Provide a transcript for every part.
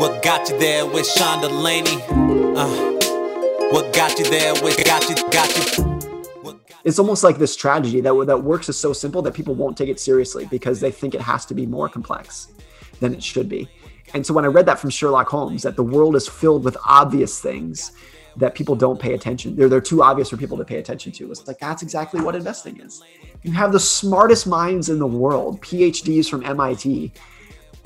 What got you there with Sean Delaney? Uh, what got you there with got you, got you? It's almost like this tragedy that that works is so simple that people won't take it seriously because they think it has to be more complex than it should be. And so when I read that from Sherlock Holmes, that the world is filled with obvious things that people don't pay attention. They're they're too obvious for people to pay attention to. It's like that's exactly what investing is. You have the smartest minds in the world, PhDs from MIT,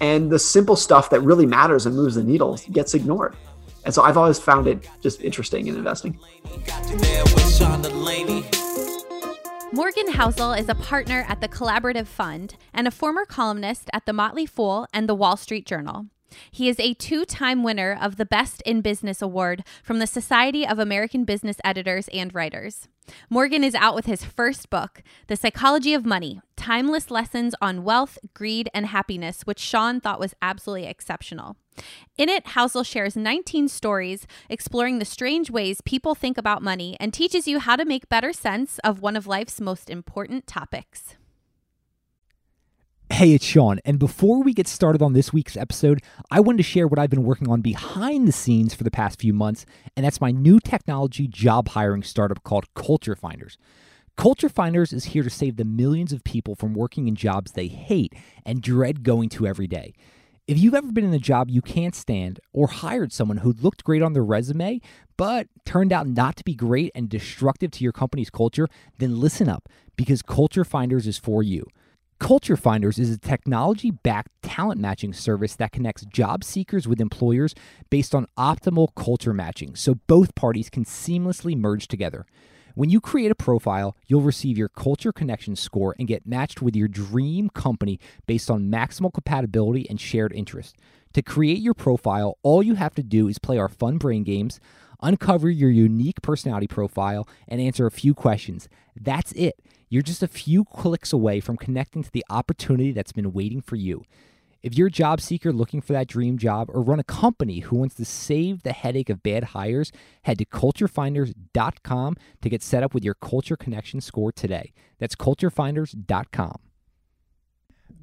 and the simple stuff that really matters and moves the needle gets ignored. And so I've always found it just interesting in investing. Morgan Housel is a partner at the Collaborative Fund and a former columnist at the Motley Fool and the Wall Street Journal. He is a two time winner of the Best in Business Award from the Society of American Business Editors and Writers. Morgan is out with his first book, The Psychology of Money Timeless Lessons on Wealth, Greed, and Happiness, which Sean thought was absolutely exceptional. In it, Housel shares 19 stories exploring the strange ways people think about money and teaches you how to make better sense of one of life's most important topics. Hey, it's Sean, and before we get started on this week's episode, I wanted to share what I've been working on behind the scenes for the past few months, and that's my new technology job hiring startup called Culture Finders. Culture Finders is here to save the millions of people from working in jobs they hate and dread going to every day. If you've ever been in a job you can't stand or hired someone who looked great on their resume but turned out not to be great and destructive to your company's culture, then listen up because Culture Finders is for you. Culture Finders is a technology backed talent matching service that connects job seekers with employers based on optimal culture matching so both parties can seamlessly merge together. When you create a profile, you'll receive your culture connection score and get matched with your dream company based on maximal compatibility and shared interest. To create your profile, all you have to do is play our fun brain games, uncover your unique personality profile, and answer a few questions. That's it. You're just a few clicks away from connecting to the opportunity that's been waiting for you. If you're a job seeker looking for that dream job or run a company who wants to save the headache of bad hires, head to culturefinders.com to get set up with your culture connection score today. That's culturefinders.com.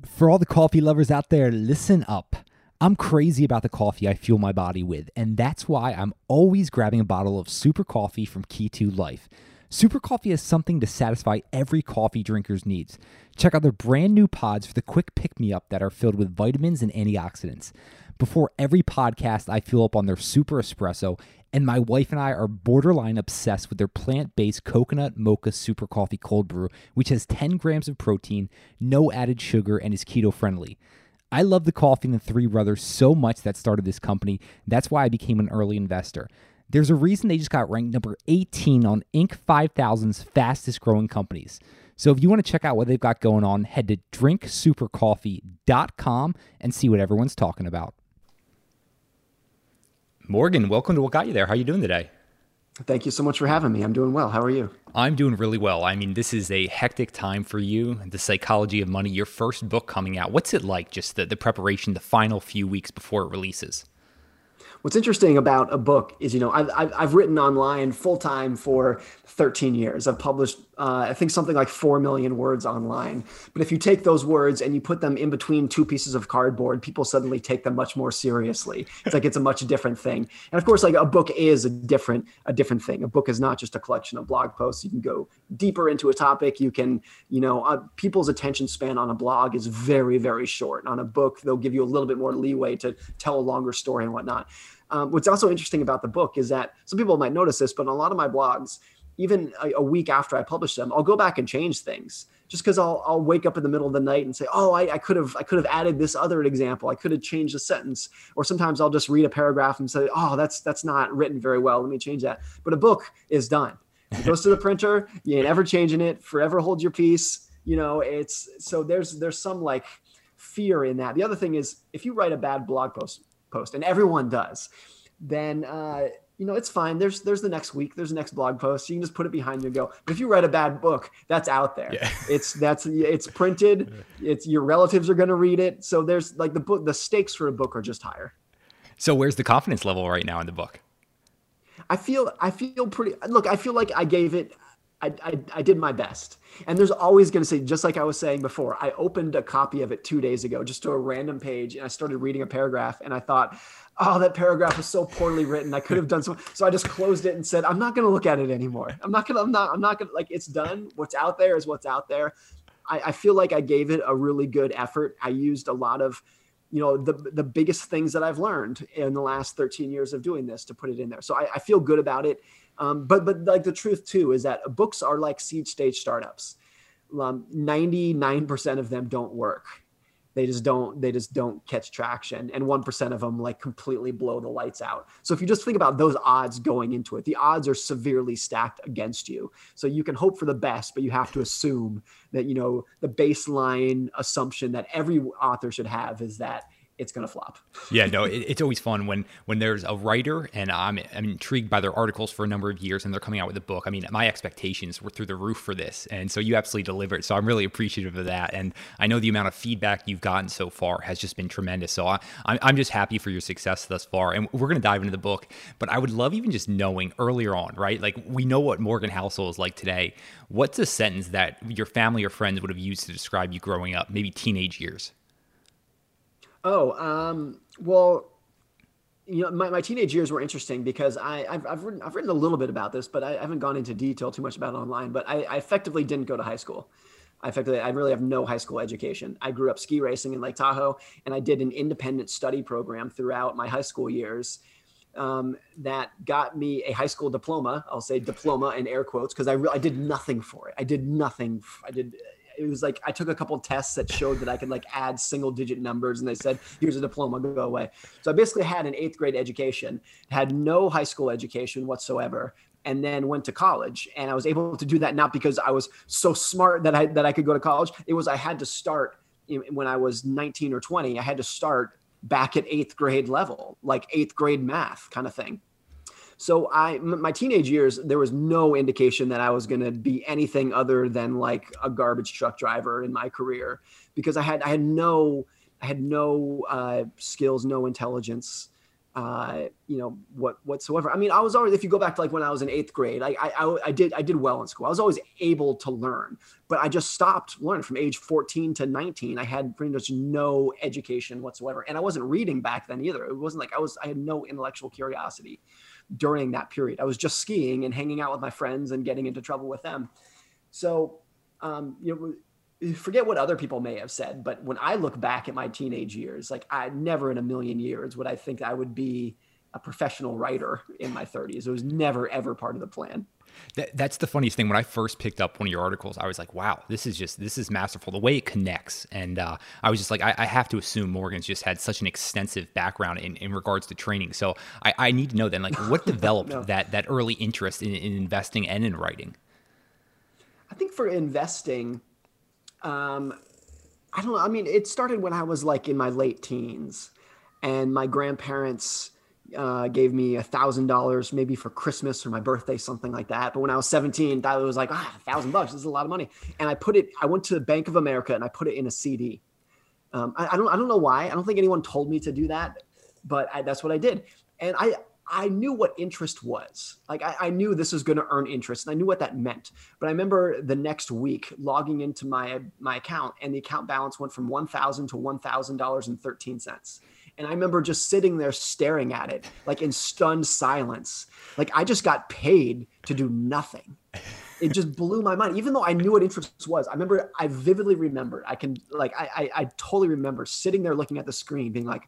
For all the coffee lovers out there, listen up. I'm crazy about the coffee I fuel my body with, and that's why I'm always grabbing a bottle of super coffee from Kitu Life. Super Coffee has something to satisfy every coffee drinker's needs. Check out their brand new pods for the quick pick me up that are filled with vitamins and antioxidants. Before every podcast, I fill up on their super espresso, and my wife and I are borderline obsessed with their plant based coconut mocha super coffee cold brew, which has 10 grams of protein, no added sugar, and is keto friendly. I love the coffee and the Three Brothers so much that started this company. That's why I became an early investor. There's a reason they just got ranked number 18 on Inc. 5000's fastest growing companies. So if you want to check out what they've got going on, head to drinksupercoffee.com and see what everyone's talking about. Morgan, welcome to What Got You There. How are you doing today? Thank you so much for having me. I'm doing well. How are you? I'm doing really well. I mean, this is a hectic time for you. The Psychology of Money, your first book coming out. What's it like, just the, the preparation, the final few weeks before it releases? What's interesting about a book is, you know, I've, I've, I've written online full time for 13 years. I've published, uh, I think, something like 4 million words online. But if you take those words and you put them in between two pieces of cardboard, people suddenly take them much more seriously. It's like it's a much different thing. And of course, like a book is a different, a different thing. A book is not just a collection of blog posts. You can go deeper into a topic. You can, you know, uh, people's attention span on a blog is very, very short. On a book, they'll give you a little bit more leeway to tell a longer story and whatnot. Um, what's also interesting about the book is that some people might notice this, but on a lot of my blogs, even a, a week after I publish them, I'll go back and change things just because I'll, I'll wake up in the middle of the night and say, oh, I could have I could have added this other example. I could have changed a sentence. Or sometimes I'll just read a paragraph and say, oh, that's that's not written very well. Let me change that. But a book is done. It goes to the printer. You ain't ever changing it. Forever hold your peace. You know, it's so there's there's some like fear in that. The other thing is if you write a bad blog post, post, and everyone does. then uh, you know it's fine. There's there's the next week. There's the next blog post. You can just put it behind you and go. But if you write a bad book, that's out there. Yeah. It's that's it's printed. It's your relatives are going to read it. So there's like the book. The stakes for a book are just higher. So where's the confidence level right now in the book? I feel I feel pretty. Look, I feel like I gave it. I, I, did my best. And there's always going to say, just like I was saying before, I opened a copy of it two days ago, just to a random page, and I started reading a paragraph, and I thought, oh, that paragraph was so poorly written. I could have done so. So I just closed it and said, I'm not going to look at it anymore. I'm not going to, I'm not, I'm not going to, like, it's done. What's out there is what's out there. I, I feel like I gave it a really good effort. I used a lot of, you know, the, the biggest things that I've learned in the last 13 years of doing this to put it in there. So I, I feel good about it. Um, but but like the truth too is that books are like seed stage startups. Um, 99% of them don't work. They just don't they just don't catch traction and 1% of them like completely blow the lights out. So if you just think about those odds going into it, the odds are severely stacked against you. So you can hope for the best, but you have to assume that you know the baseline assumption that every author should have is that it's going to flop. yeah, no, it, it's always fun when when there's a writer and I'm, I'm intrigued by their articles for a number of years and they're coming out with a book. I mean, my expectations were through the roof for this, and so you absolutely delivered. So I'm really appreciative of that, and I know the amount of feedback you've gotten so far has just been tremendous. So I, I'm just happy for your success thus far, and we're going to dive into the book. But I would love even just knowing earlier on, right? Like we know what Morgan Housel is like today. What's a sentence that your family or friends would have used to describe you growing up, maybe teenage years? Oh, um, well, you know, my, my teenage years were interesting because I, I've, I've, written, I've written a little bit about this, but I, haven't gone into detail too much about it online. But I, I, effectively didn't go to high school. I effectively, I really have no high school education. I grew up ski racing in Lake Tahoe, and I did an independent study program throughout my high school years um, that got me a high school diploma. I'll say diploma in air quotes because I, re- I did nothing for it. I did nothing. I did it was like I took a couple tests that showed that I could like add single digit numbers, and they said, "Here's a diploma, go away." So I basically had an eighth grade education, had no high school education whatsoever, and then went to college. And I was able to do that not because I was so smart that I that I could go to college. It was I had to start when I was 19 or 20. I had to start back at eighth grade level, like eighth grade math kind of thing. So I, my teenage years, there was no indication that I was going to be anything other than like a garbage truck driver in my career because I had, I had no, I had no uh, skills, no intelligence, uh, you know, what whatsoever. I mean, I was always, if you go back to like when I was in eighth grade, I, I, I did, I did well in school. I was always able to learn, but I just stopped learning from age 14 to 19. I had pretty much no education whatsoever. And I wasn't reading back then either. It wasn't like I was, I had no intellectual curiosity during that period. I was just skiing and hanging out with my friends and getting into trouble with them. So, um, you know, forget what other people may have said, but when I look back at my teenage years, like I never in a million years would I think I would be a professional writer in my 30s. It was never ever part of the plan. That, that's the funniest thing. When I first picked up one of your articles, I was like, "Wow, this is just this is masterful. The way it connects." And uh, I was just like, I, I, have to assume Morgan's just had such an extensive background in, in regards to training. So I, I need to know then, like, what developed no. that that early interest in, in, investing and in writing. I think for investing, um, I don't know. I mean, it started when I was like in my late teens, and my grandparents uh, gave me a thousand dollars maybe for Christmas or my birthday, something like that. But when I was 17, that was like, ah, a thousand bucks. This is a lot of money. And I put it, I went to the Bank of America and I put it in a CD. Um, I, I, don't, I don't know why. I don't think anyone told me to do that, but I, that's what I did. And I, I knew what interest was. Like I, I knew this was going to earn interest, and I knew what that meant. But I remember the next week logging into my my account, and the account balance went from one thousand to one thousand dollars and thirteen cents. And I remember just sitting there staring at it, like in stunned silence. Like I just got paid to do nothing. It just blew my mind. Even though I knew what interest was, I remember, I vividly remember, I can, like, I, I, I totally remember sitting there looking at the screen being like,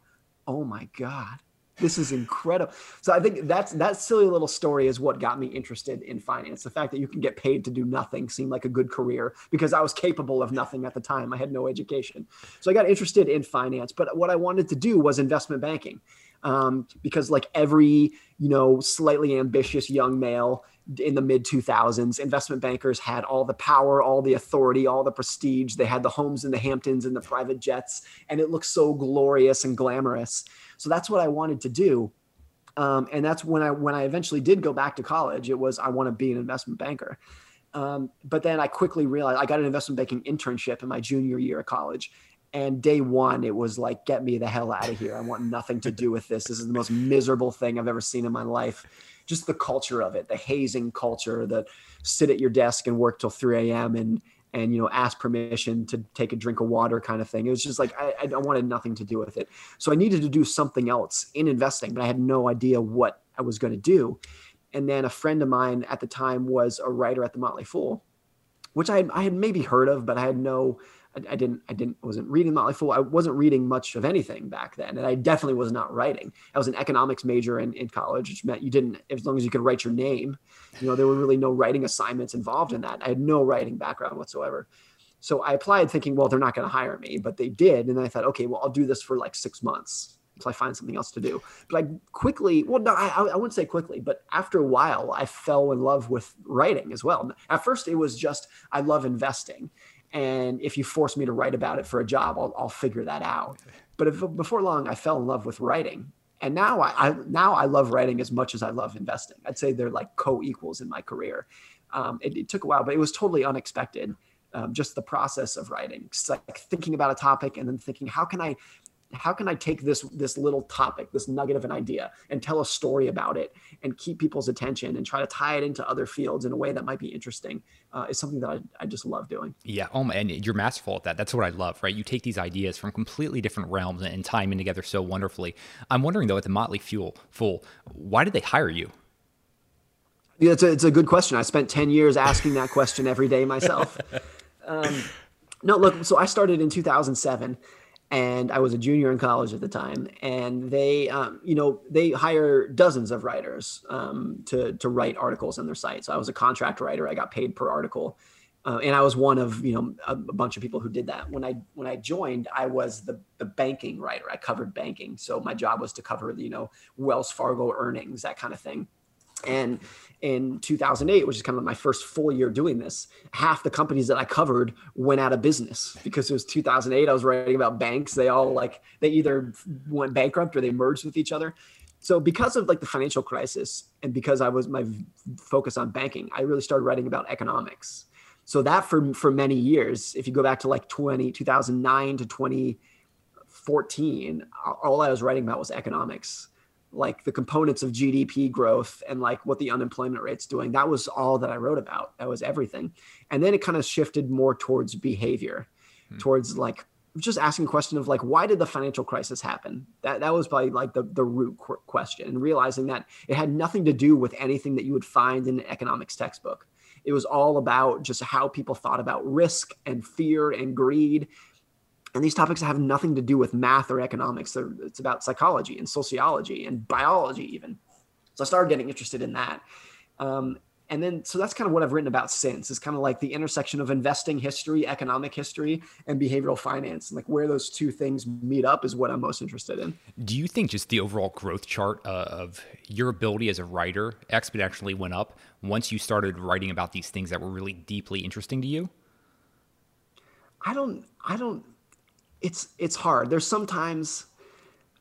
oh my God, this is incredible. So I think that's that silly little story is what got me interested in finance. The fact that you can get paid to do nothing seemed like a good career because I was capable of nothing at the time. I had no education. So I got interested in finance, but what I wanted to do was investment banking. Um, because like every you know slightly ambitious young male in the mid 2000s investment bankers had all the power all the authority all the prestige they had the homes in the hamptons and the private jets and it looked so glorious and glamorous so that's what I wanted to do. Um, and that's when I when I eventually did go back to college. It was I want to be an investment banker. Um, but then I quickly realized I got an investment banking internship in my junior year of college. And day one, it was like, get me the hell out of here. I want nothing to do with this. This is the most miserable thing I've ever seen in my life. Just the culture of it, the hazing culture, the sit at your desk and work till 3 a.m. and and you know ask permission to take a drink of water kind of thing. It was just like I, I wanted nothing to do with it. So I needed to do something else in investing, but I had no idea what I was going to do. And then a friend of mine at the time was a writer at the Motley Fool, which I, I had maybe heard of, but I had no I, I, didn't, I didn't, wasn't reading Motley Fool. I wasn't reading much of anything back then. And I definitely was not writing. I was an economics major in, in college, which meant you didn't, as long as you could write your name, you know, there were really no writing assignments involved in that. I had no writing background whatsoever. So I applied thinking, well, they're not going to hire me, but they did. And I thought, okay, well, I'll do this for like six months until I find something else to do. But I quickly, well, no, I, I wouldn't say quickly, but after a while, I fell in love with writing as well. At first, it was just, I love investing and if you force me to write about it for a job i'll, I'll figure that out. But if, before long i fell in love with writing. And now I, I, now i love writing as much as i love investing. I'd say they're like co-equals in my career. Um, it, it, took a while but it was totally unexpected um, just the process of writing. It's like thinking about a topic and then thinking how can i how can I take this this little topic, this nugget of an idea, and tell a story about it, and keep people's attention, and try to tie it into other fields in a way that might be interesting, uh, is something that I, I just love doing. Yeah, oh, and you're masterful at that. That's what I love, right? You take these ideas from completely different realms and tie them together so wonderfully. I'm wondering though, at the Motley Fuel Fool, why did they hire you? Yeah, it's a, it's a good question. I spent 10 years asking that question every day myself. um, no, look, so I started in 2007 and I was a junior in college at the time. And they, um, you know, they hire dozens of writers um, to to write articles on their site. So I was a contract writer. I got paid per article, uh, and I was one of you know a, a, bunch of people who did that. When I when I joined, I was the the banking writer. I covered banking, so my job was to cover you know Wells Fargo earnings, that kind of thing. And in 2008, which is kind of my first full year doing this, half the companies that I covered went out of business because it was 2008. I was writing about banks. They all like, they either went bankrupt or they merged with each other. So because of like the financial crisis and because I was my focus on banking, I really started writing about economics. So that for, for many years, if you go back to like 20, 2009 to 2014, all I was writing about was economics like the components of GDP growth and like what the unemployment rate's doing. That was all that I wrote about. That was everything. And then it kind of shifted more towards behavior, hmm. towards like just asking a question of like why did the financial crisis happen? That that was probably like the the root question and realizing that it had nothing to do with anything that you would find in an economics textbook. It was all about just how people thought about risk and fear and greed and these topics have nothing to do with math or economics. They're, it's about psychology and sociology and biology, even. So I started getting interested in that. Um, and then, so that's kind of what I've written about since. It's kind of like the intersection of investing history, economic history, and behavioral finance. And like where those two things meet up is what I'm most interested in. Do you think just the overall growth chart uh, of your ability as a writer exponentially went up once you started writing about these things that were really deeply interesting to you? I don't. I don't it's it's hard. There's sometimes,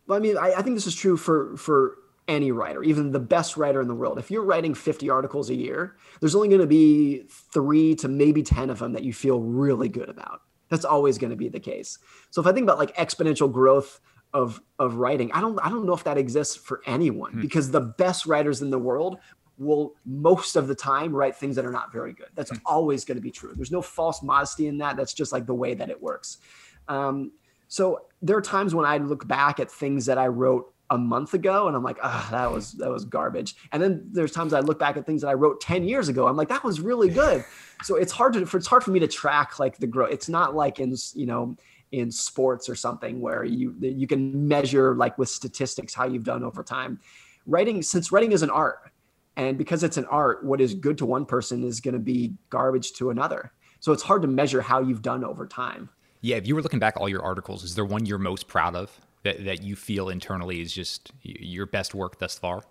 I mean, I, I think this is true for for any writer, even the best writer in the world. If you're writing 50 articles a year, there's only going to be three to maybe 10 of them that you feel really good about. That's always going to be the case. So if I think about like exponential growth of of writing, I don't I don't know if that exists for anyone hmm. because the best writers in the world will most of the time write things that are not very good. That's hmm. always going to be true. There's no false modesty in that. That's just like the way that it works. Um, so there are times when I look back at things that I wrote a month ago and I'm like, ah, oh, that was that was garbage. And then there's times I look back at things that I wrote 10 years ago. I'm like, that was really good. So it's hard to it's hard for me to track like the growth. It's not like in you know in sports or something where you you can measure like with statistics how you've done over time. Writing since writing is an art, and because it's an art, what is good to one person is going to be garbage to another. So it's hard to measure how you've done over time. Yeah, if you were looking back all your articles, is there one you're most proud of that, that you feel internally is just your best work thus far?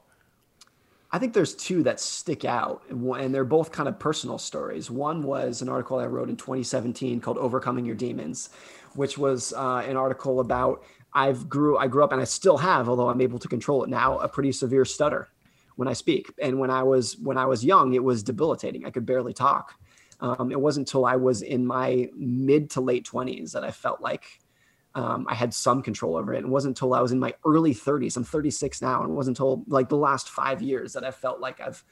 I think there's two that stick out, and they're both kind of personal stories. One was an article I wrote in 2017 called "Overcoming Your Demons," which was uh, an article about I've grew I grew up and I still have, although I'm able to control it now, a pretty severe stutter when I speak. And when I was when I was young, it was debilitating. I could barely talk. Um, it wasn't until I was in my mid to late 20s that I felt like um, I had some control over it. It wasn't until I was in my early 30s. I'm 36 now, and it wasn't until like the last five years that I felt like I've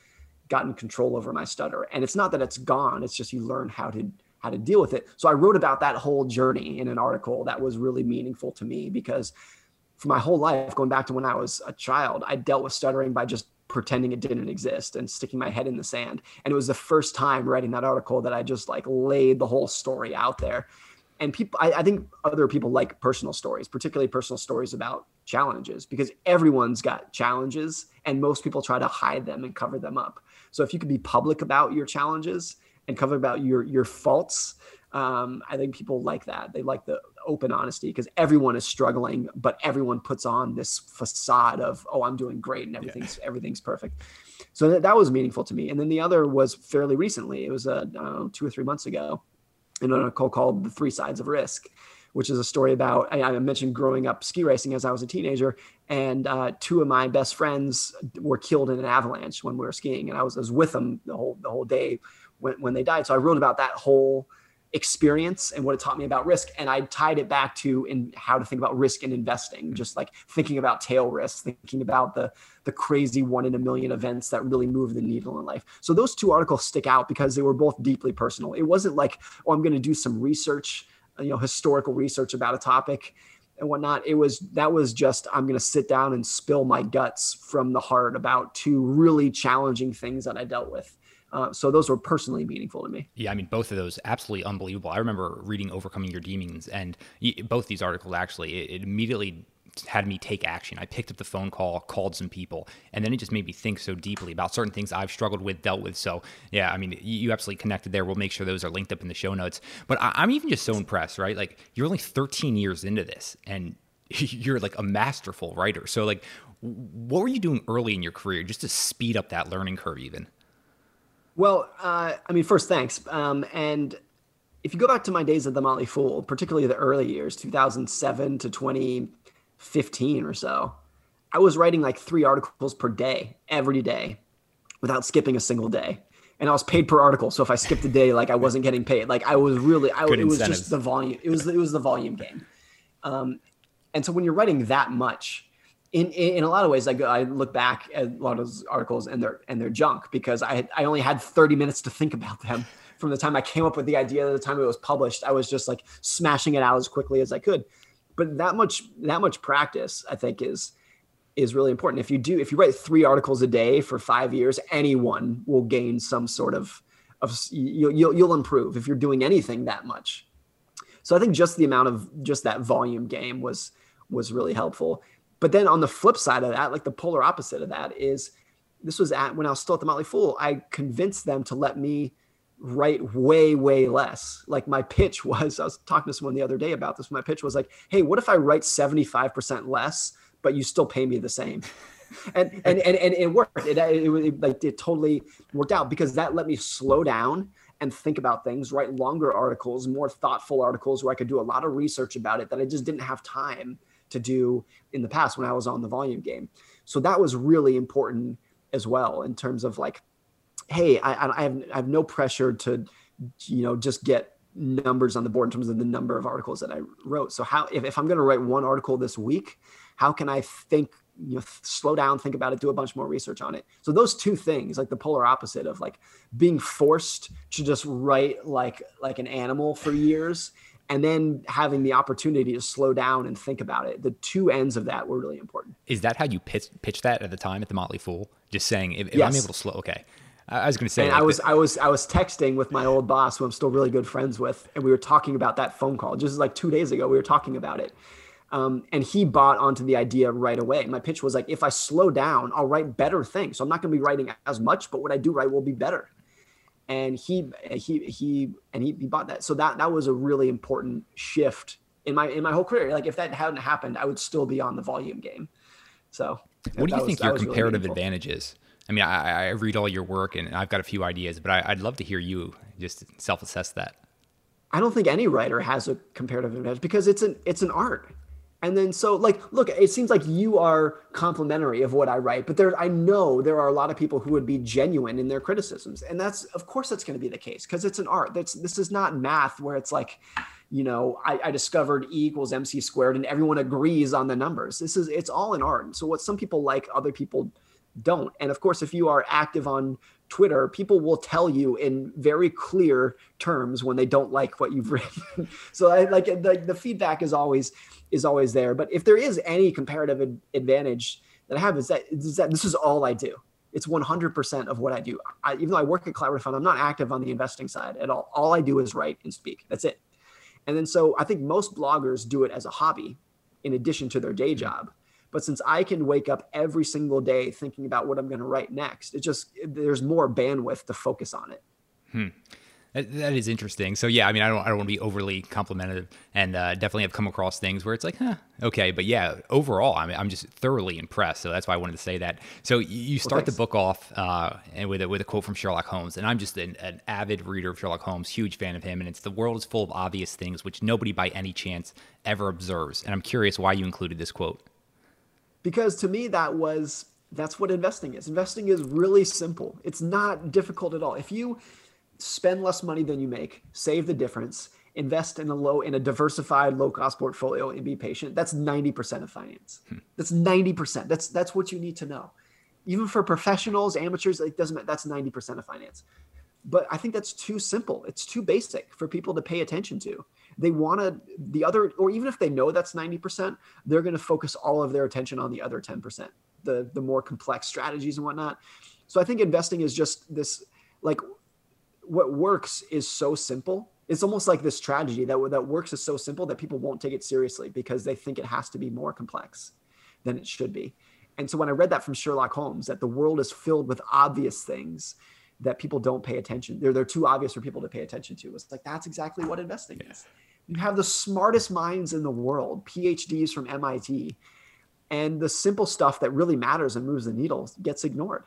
gotten control over my stutter. And it's not that it's gone; it's just you learn how to how to deal with it. So I wrote about that whole journey in an article that was really meaningful to me because for my whole life, going back to when I was a child, I dealt with stuttering by just pretending it didn't exist and sticking my head in the sand. And it was the first time writing that article that I just like laid the whole story out there. And people, I, I think other people like personal stories, particularly personal stories about challenges, because everyone's got challenges and most people try to hide them and cover them up. So if you could be public about your challenges and cover about your your faults, um, I think people like that. They like the open honesty because everyone is struggling, but everyone puts on this facade of, oh, I'm doing great and everything's yeah. everything's perfect. So that, that was meaningful to me. And then the other was fairly recently. It was uh, know, two or three months ago in an article called "The Three Sides of Risk." Which is a story about I, I mentioned growing up ski racing as I was a teenager, and uh, two of my best friends were killed in an avalanche when we were skiing, and I was, I was with them the whole the whole day when, when they died. So I wrote about that whole experience and what it taught me about risk and i tied it back to in how to think about risk and investing mm-hmm. just like thinking about tail risks thinking about the the crazy one in a million events that really move the needle in life. So those two articles stick out because they were both deeply personal. It wasn't like oh i'm going to do some research you know historical research about a topic and whatnot. It was that was just i'm going to sit down and spill my guts from the heart about two really challenging things that i dealt with uh, so those were personally meaningful to me. Yeah, I mean, both of those absolutely unbelievable. I remember reading "Overcoming Your Demons" and both these articles actually it, it immediately had me take action. I picked up the phone call, called some people, and then it just made me think so deeply about certain things I've struggled with, dealt with. So, yeah, I mean, you absolutely connected there. We'll make sure those are linked up in the show notes. But I, am even just so impressed, right? Like, you're only 13 years into this, and you're like a masterful writer. So, like, what were you doing early in your career just to speed up that learning curve, even? Well, uh, I mean, first, thanks. Um, and if you go back to my days at the Motley Fool, particularly the early years, 2007 to 2015 or so, I was writing like three articles per day, every day, without skipping a single day. And I was paid per article, so if I skipped a day, like I wasn't getting paid. Like I was really, I, it was just the volume. It was it was the volume game. Um, and so when you're writing that much, in, in a lot of ways, I go, I look back at a lot of those articles and they're and they're junk because I I only had 30 minutes to think about them from the time I came up with the idea to the time it was published. I was just like smashing it out as quickly as I could. But that much that much practice, I think, is is really important. If you do, if you write three articles a day for five years, anyone will gain some sort of of you'll you'll, you'll improve if you're doing anything that much. So I think just the amount of just that volume game was was really helpful but then on the flip side of that, like the polar opposite of that is this was at when I was still at the Motley Fool, I convinced them to let me write way, way less. Like my pitch was, I was talking to someone the other day about this. My pitch was like, hey, what if I write 75% less, but you still pay me the same? and, and, and, and it worked. It, it, it, like, it totally worked out because that let me slow down and think about things, write longer articles, more thoughtful articles where I could do a lot of research about it that I just didn't have time to do in the past when I was on the volume game. So that was really important as well in terms of like, hey, I, I, have, I have no pressure to, you know, just get numbers on the board in terms of the number of articles that I wrote. So how if, if I'm going to write one article this week, how can I think you know slow down think about it do a bunch more research on it so those two things like the polar opposite of like being forced to just write like like an animal for years and then having the opportunity to slow down and think about it. The two ends of that were really important. Is that how you pitch, pitched that at the time at the Motley Fool? Just saying, if, if yes. I'm able to slow, okay. I was going to say, like I was, the, I was, I was texting with my old boss, who I'm still really good friends with, and we were talking about that phone call. Just like two days ago, we were talking about it, um, and he bought onto the idea right away. My pitch was like, if I slow down, I'll write better things. So I'm not going to be writing as much, but what I do write will be better and he he he and he, he bought that. So that that was a really important shift in my in my whole career. Like if that hadn't happened, I would still be on the volume game. So what do you think was, your comparative really advantage is? I mean, I, I, read all your work and I've got a few ideas, but I, would love to hear you just self-assess that. I don't think any writer has a comparative advantage because it's an it's an art. And then so like look, it seems like you are complimentary of what I write, but there I know there are a lot of people who would be genuine in their criticisms. And that's of course that's going to be the case because it's an art. That's this is not math where it's like, you know, I, I discovered E equals MC squared and everyone agrees on the numbers. This is it's all an art. So what some people like, other people don't. And of course, if you are active on Twitter, people will tell you in very clear terms when they don't like what you've written. so I like the, the feedback is always is always there. But if there is any comparative ad- advantage that I have is that, is that this is all I do. It's 100% of what I do. I, even though I work at Collaborative Fund, I'm not active on the investing side at all. All I do is write and speak. That's it. And then so I think most bloggers do it as a hobby in addition to their day mm-hmm. job. But since I can wake up every single day thinking about what I'm going to write next, it just there's more bandwidth to focus on it. Hmm. That, that is interesting. So yeah, I mean, I don't, I don't want to be overly complimentary, and uh, definitely have come across things where it's like, huh, okay, but yeah, overall, I mean, I'm just thoroughly impressed. So that's why I wanted to say that. So you start well, the book off uh, and with a, with a quote from Sherlock Holmes, and I'm just an, an avid reader of Sherlock Holmes, huge fan of him, and it's the world is full of obvious things which nobody by any chance ever observes. And I'm curious why you included this quote because to me that was that's what investing is. Investing is really simple. It's not difficult at all. If you spend less money than you make save the difference invest in a low in a diversified low cost portfolio and be patient that's 90% of finance. Hmm. that's 90% that's that's what you need to know. Even for professionals amateurs it doesn't matter. that's 90% of finance. But i think that's too simple. It's too basic for people to pay attention to they want to the other or even if they know that's 90% they're going to focus all of their attention on the other 10% the the more complex strategies and whatnot. So i think investing is just this like what works is so simple. It's almost like this tragedy that that works is so simple that people won't take it seriously because they think it has to be more complex than it should be. And so when i read that from sherlock holmes that the world is filled with obvious things that people don't pay attention they're, they're too obvious for people to pay attention to it's like that's exactly what investing yeah. is you have the smartest minds in the world, PhDs from MIT, and the simple stuff that really matters and moves the needle gets ignored.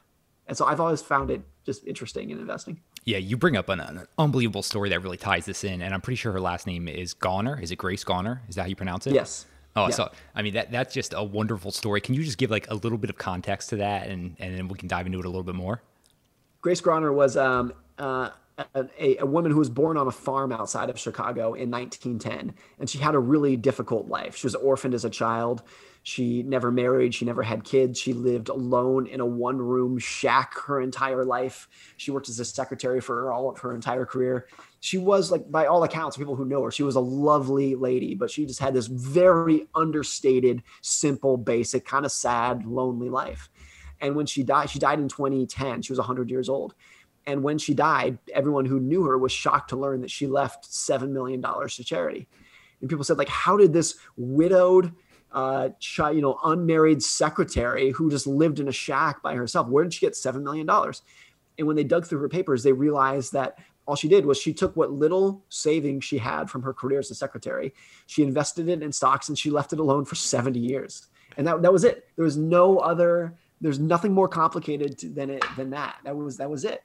And so I've always found it just interesting in investing. Yeah, you bring up an, an, unbelievable story that really ties this in, and I'm pretty sure her last name is Goner. Is it Grace Goner? Is that how you pronounce it? Yes. Oh, yeah. so I mean that that's just a wonderful story. Can you just give like a little bit of context to that, and and then we can dive into it a little bit more? Grace Groner was um, uh, a, a, woman who was born on a farm outside of Chicago in 1910. And she had a really difficult life. She was orphaned as a child. She never married. She never had kids. She lived alone in a one room shack her entire life. She worked as a secretary for all of her entire career. She was, like, by all accounts, people who know her, she was a lovely lady, but she just had this very understated, simple, basic, kind of sad, lonely life. And when she died, she died in 2010. She was 100 years old and when she died, everyone who knew her was shocked to learn that she left $7 million to charity. And people said, like, how did this widowed, uh, you know, unmarried secretary who just lived in a shack by herself, where did she get $7 million? And when they dug through her papers, they realized that all she did was she took what little savings she had from her career as a secretary, she invested it in stocks and she left it alone for 70 years. And that, that was it. There was no other, there's nothing more complicated than it, than that. That was, that was it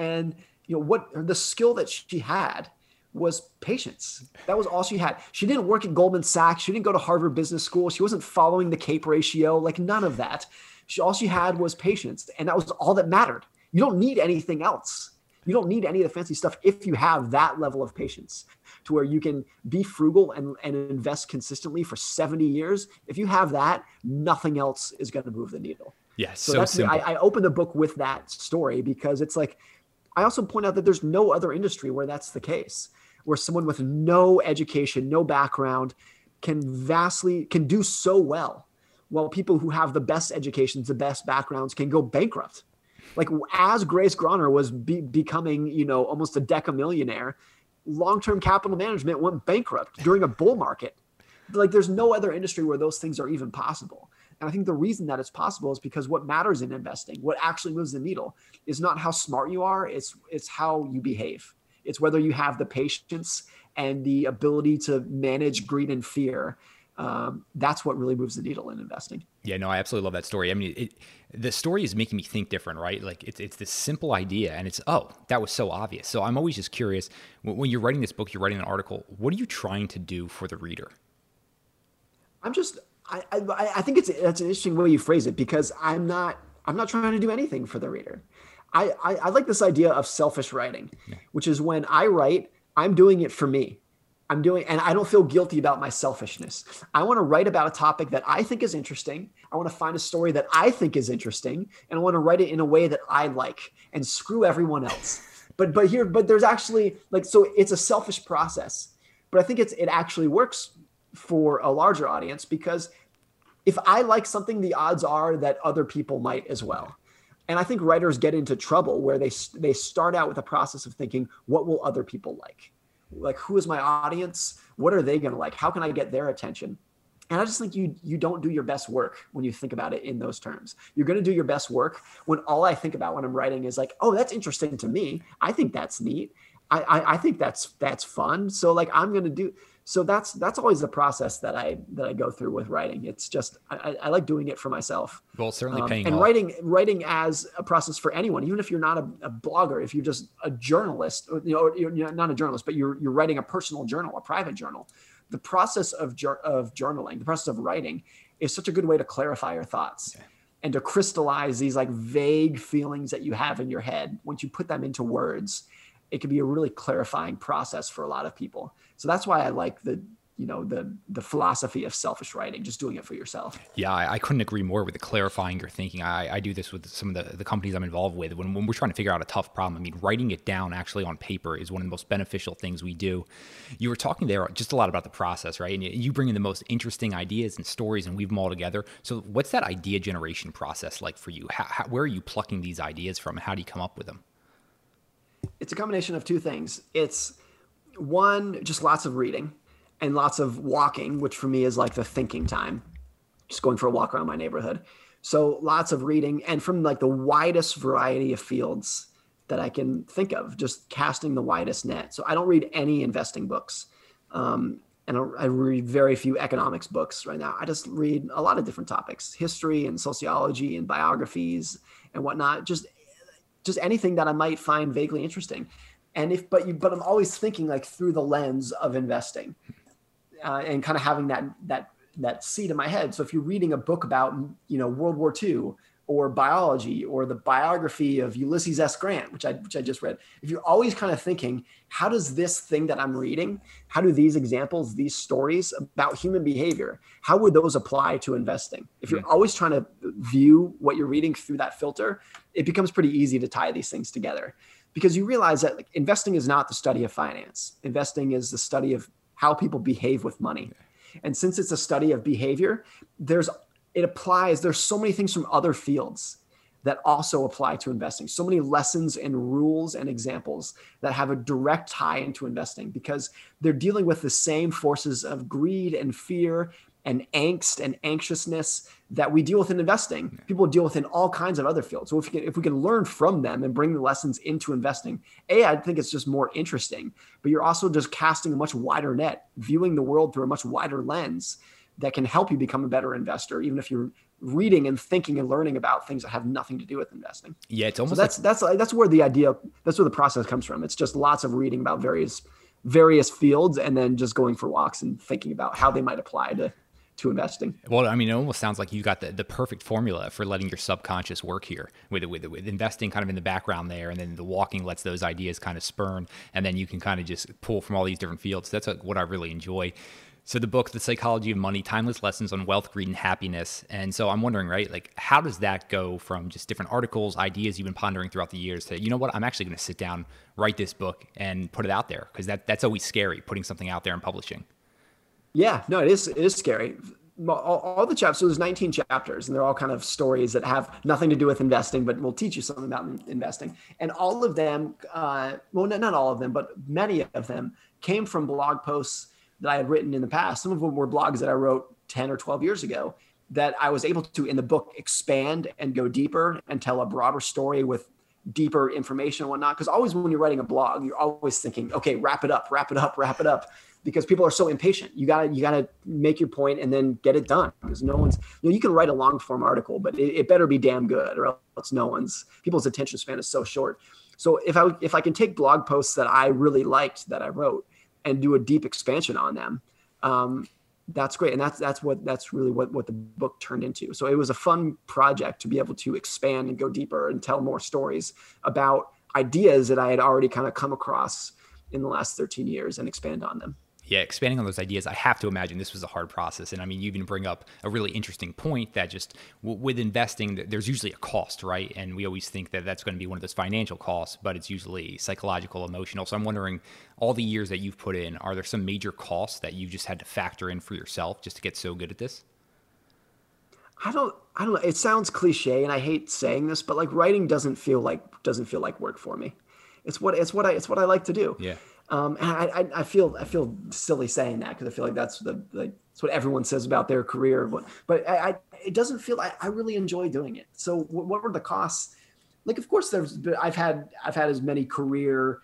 and you know what the skill that she had was patience. That was all she had. She didn't work at Goldman Sachs. She didn't go to Harvard Business School. She wasn't following the CAPE ratio, like none of that. She, all she had was patience, and that was all that mattered. You don't need anything else. You don't need any of the fancy stuff if you have that level of patience to where you can be frugal and, and invest consistently for 70 years. If you have that, nothing else is going to move the needle. Yes. so, so that's I, I open the book with that story because it's like I also point out that there's no other industry where that's the case, where someone with no education, no background can vastly can do so well, while people who have the best educations, the best backgrounds can go bankrupt. Like as Grace Groner was be, becoming, you know, almost a decamillionaire, long-term capital management went bankrupt during a bull market. Like there's no other industry where those things are even possible. And I think the reason that it's possible is because what matters in investing, what actually moves the needle, is not how smart you are, it's it's how you behave. It's whether you have the patience and the ability to manage greed and fear. Um, that's what really moves the needle in investing. Yeah, no, I absolutely love that story. I mean, it, the story is making me think different, right? Like it's it's this simple idea, and it's oh, that was so obvious. So I'm always just curious when, when you're writing this book, you're writing an article. What are you trying to do for the reader? I'm just I, I I think it's that's an interesting way you phrase it because I'm not I'm not trying to do anything for the reader. I I, I like this idea of selfish writing, yeah. which is when I write, I'm doing it for me. I'm doing, and I don't feel guilty about my selfishness. I want to write about a topic that I think is interesting. I want to find a story that I think is interesting, and I want to write it in a way that I like and screw everyone else. But but here, but there's actually like so it's a selfish process, but I think it's it actually works for a larger audience because if I like something, the odds are that other people might as well. And I think writers get into trouble where they they start out with a process of thinking, what will other people like? like who is my audience? What are they going to like? How can i get their attention? And i just think you you don't do your best work when you think about it in those terms. You're going to do your best work when all i think about when i'm writing is like oh that's interesting to me. I think that's neat. I i, I think that's that's fun. So like i'm going to do so that's that's always the process that I that I go through with writing. It's just I, I like doing it for myself. Well, certainly um, paying and off. writing writing as a process for anyone, even if you're not a, a blogger, if you're just a journalist, or, you know, you're not a journalist, but you're you're writing a personal journal, a private journal. The process of of journaling, the process of writing, is such a good way to clarify your thoughts. Yeah and to crystallize these like vague feelings that you have in your head once you put them into words it can be a really clarifying process for a lot of people so that's why I like the you know the the philosophy of selfish writing just doing it for yourself. Yeah i, I couldn't agree more with the clarifying your thinking. I, I do this with some of the, the companies i'm involved with. When, when we're trying to figure out a tough problem i mean writing it down actually on paper is one of the most beneficial things we do. You were talking there just a lot about the process right? And you bring in the most interesting ideas and stories and weave them all together. So what's that idea generation process like for you? How, how, where are you plucking these ideas from how do you come up with them? It's a combination of two things. It's one, just lots of reading and lots of walking, which for me is like the thinking time, just going for a walk around my neighborhood. So lots of reading and from like the widest variety of fields that I can think of, just casting the widest net. So I don't read any investing books. Um, and I read very few economics books right now. I just read a lot of different topics, history and sociology and biographies and whatnot. Just, just anything that I might find vaguely interesting and if but you but i'm always thinking like through the lens of investing uh, and kind of having that that that seed in my head. So if you're reading a book about you know world war ii or biology or the biography of ulysses s. Grant which i which i just read if you're always kind of thinking how does this thing that i'm reading how do these examples these stories about human behavior how would those apply to investing? If you're always trying to view what you're reading through that filter it becomes pretty easy to tie these things together because you realize that like, investing is not the study of finance. Investing is the study of how people behave with money. And since it's a study of behavior, there's it applies. There's so many things from other fields that also apply to investing. So many lessons and rules and examples that have a direct tie into investing because they're dealing with the same forces of greed and fear and angst and anxiousness that we deal with in investing. People deal with in all kinds of other fields. So if we can, if we can learn from them and bring the lessons into investing, a I think it's just more interesting. But you're also just casting a much wider net, viewing the world through a much wider lens that can help you become a better investor, even if you're reading and thinking and learning about things that have nothing to do with investing. Yeah, it's almost so that's like- that's that's where the idea that's where the process comes from. It's just lots of reading about various various fields and then just going for walks and thinking about how they might apply to to investing. Well, I mean, it almost sounds like you got the, the perfect formula for letting your subconscious work here with, with, with investing kind of in the background there. And then the walking lets those ideas kind of spurn. And then you can kind of just pull from all these different fields. That's what I really enjoy. So the book, The Psychology of Money, Timeless Lessons on Wealth, Greed, and Happiness. And so I'm wondering, right, like how does that go from just different articles, ideas you've been pondering throughout the years to, you know what, I'm actually going to sit down, write this book and put it out there because that, that's always scary, putting something out there and publishing. Yeah, no, it is. It is scary. All, all, the chapters. So there's 19 chapters, and they're all kind of stories that have nothing to do with investing, but will teach you something about investing. And all of them, uh, well, not all of them, but many of them came from blog posts that I had written in the past. Some of them were blogs that I wrote 10 or 12 years ago that I was able to, in the book, expand and go deeper and tell a broader story with deeper information and whatnot. Because always when you're writing a blog, you're always thinking, okay, wrap it up, wrap it up, wrap it up because people are so impatient. You gotta you gotta make your point and then get it done because no one's you know you can write a long form article, but it, it, better be damn good or else no one's people's attention span is so short. So if I if I can take blog posts that I really liked that I wrote and do a deep expansion on them, um, that's great and that's that's what that's really what what the book turned into so it was a fun project to be able to expand and go deeper and tell more stories about ideas that i had already kind of come across in the last 13 years and expand on them yeah, expanding on those ideas, I have to imagine this was a hard process. And I mean, you even bring up a really interesting point that just w- with investing, there's usually a cost, right? And we always think that that's going to be one of those financial costs, but it's usually psychological, emotional. So I'm wondering, all the years that you've put in, are there some major costs that you just had to factor in for yourself just to get so good at this? I don't I don't know. It sounds cliche and I hate saying this, but like writing doesn't feel like doesn't feel like work for me. It's what it's what I it's what I like to do. Yeah. Um, and I, I, I, feel I feel silly saying that because I feel like that's the like, that's what everyone says about their career. But but I, I it doesn't feel I, I really enjoy doing it. So what, what were the costs? Like of course there's I've had I've had as many career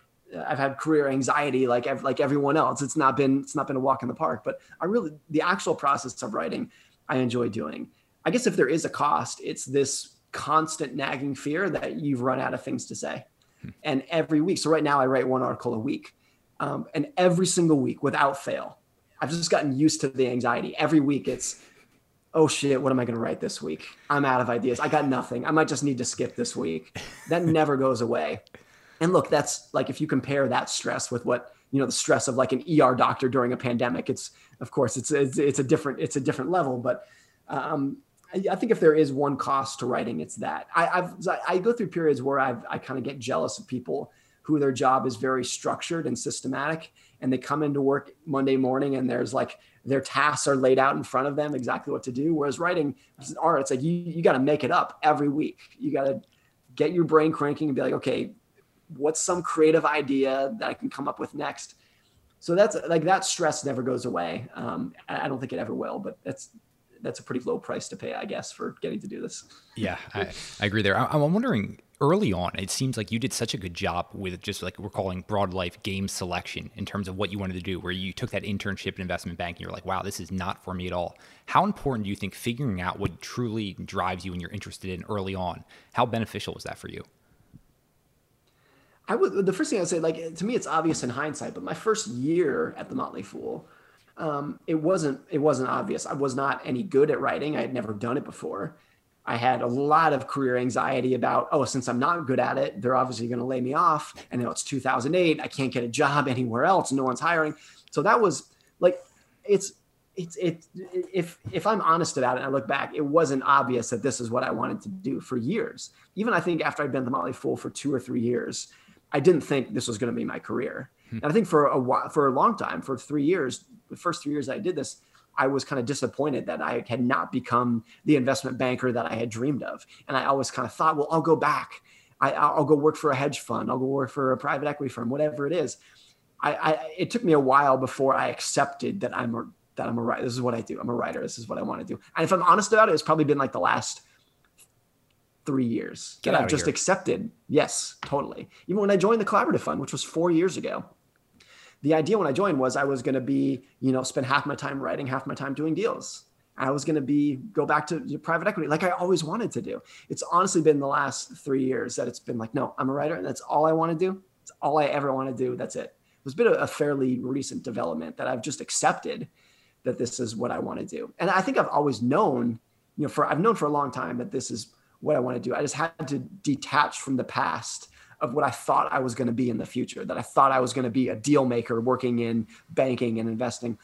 I've had career anxiety like like everyone else. It's not been it's not been a walk in the park. But I really the actual process of writing I enjoy doing. I guess if there is a cost, it's this constant nagging fear that you've run out of things to say. Hmm. And every week, so right now I write one article a week um, and every single week, without fail, I've just gotten used to the anxiety. Every week, it's, oh shit, what am I going to write this week? I'm out of ideas. I got nothing. I might just need to skip this week. That never goes away. And look, that's like if you compare that stress with what you know the stress of like an ER doctor during a pandemic. It's of course it's it's, it's a different it's a different level, but um, I, I, think if there is one cost to writing, it's that. I, I've I go through periods where I've I kind of get jealous of people who their job is very structured and systematic and they come into work monday morning and there's like their tasks are laid out in front of them exactly what to do. Whereas writing is art. It's like you, you got to make it up every week. You got to get your brain cranking and be like okay what's some creative idea that i can come up with next? So that's like that stress never goes away. Um, i don't think it ever will but that's that's a pretty low price to pay i guess for getting to do this. Yeah i, I agree there. I, i'm wondering early on, it seems like you did such a good job with just like we're calling broad life game selection in terms of what you wanted to do, where you took that internship in investment banking. You're like, wow, this is not for me at all. How important do you think figuring out what truly drives you and you're interested in early on? How beneficial was that for you? I would, the first thing I'd say, like, to me, it's obvious in hindsight, but my first year at the Motley Fool, um, it wasn't, it wasn't obvious. I was not any good at writing. I had never done it before. I had a lot of career anxiety about, oh, since I'm not good at it, they're obviously going to lay me off. And now it's 2008. I can't get a job anywhere else. No one's hiring. So that was like, it's, it's, it, if, if I'm honest about it and I look back, it wasn't obvious that this is what I wanted to do for years. Even I think after I'd been the Motley Fool for two or three years, I didn't think this was going to be my career. Hmm. And I think for a while, for a long time, for three years, the first three years I did this, I was kind of disappointed that I had not become the investment banker that I had dreamed of. And I always kind of thought, well, I'll go back. I, will go work for a hedge fund. I'll go work for a private equity firm, whatever it is. I, I, it took me a while before I accepted that I'm a, that I'm a writer. This is what I do. I'm a writer. This is what I want to do. And if I'm honest about it, it's probably been like the last three years Get that I've just here. accepted. Yes, totally. Even when I joined the collaborative fund, which was four years ago, the idea when I joined was I was going to be, you know, spend half my time writing, half my time doing deals. I was going to be go back to private equity like I always wanted to do. It's honestly been the last three years that it's been like, no, I'm a writer, and that's all I want to do. It's all I ever want to do. That's it. It's been a, a fairly recent development that I've just accepted that this is what I want to do, and I think I've always known, you know, for I've known for a long time that this is what I want to do. I just had to detach from the past of what I thought I was going to be in the future, that I thought I was going to be a deal maker working in banking and investing.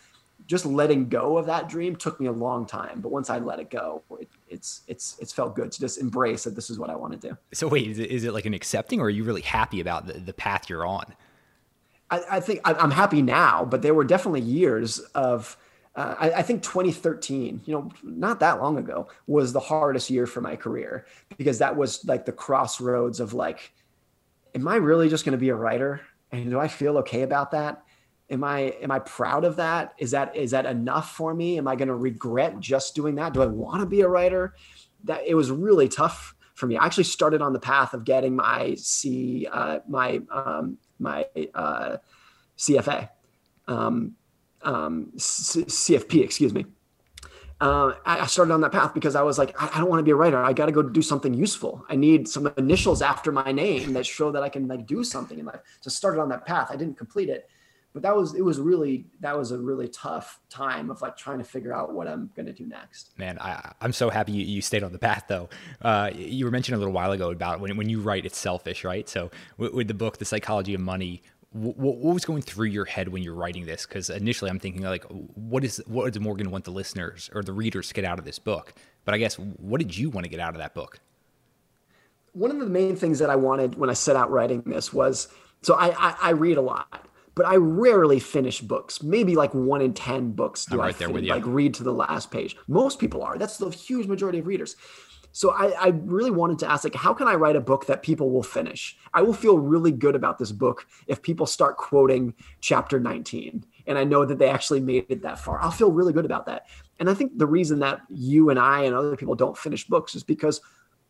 Just letting go of that dream took me a long time, but once I let it go, it, it's it's it's felt good to just embrace that this is what I want to do. So wait, is it, is it like an accepting, or are you really happy about the, the path you're on? I, I think I'm happy now, but there were definitely years of uh, I, I, think 2013, you know, not that long ago, was the hardest year for my career because that was like the crossroads of like, am I really just going to be a writer? And do I feel okay about that? Am I am I proud of that? Is that is that enough for me? Am I going to regret just doing that? Do I want to be a writer? That it was really tough for me. I actually started on the path of getting my C uh, my um, my uh, CFA, um, um, C- CFP, excuse me uh, I started on that path because I was like, I, I don't want to be a writer. I got to go do something useful. I need some initials after my name that show that I can like do something in life. So started on that path. I didn't complete it, but that was it was really that was a really tough time of like trying to figure out what i'm to do next man I, i'm so happy you, you stayed on the path though uh, you were mentioning a little while ago about when, when you write it's selfish right so with, with the book the psychology of money what, what was going through your head when you're writing this because initially i'm thinking like what is what does morgan want the listeners or the readers to get out of this book but i guess what did you want to get out of that book one of the main things that i wanted when i set out writing this was so I, I, I read a lot but I rarely finish books. Maybe like one in ten books do right I finish, like read to the last page. Most people are. That's the huge majority of readers. So I, I, really wanted to ask, like, how can I write a book that people will finish? I will feel really good about this book if people start quoting chapter 19, and I know that they actually made it that far. I'll feel really good about that. And I think the reason that you and I and other people don't finish books is because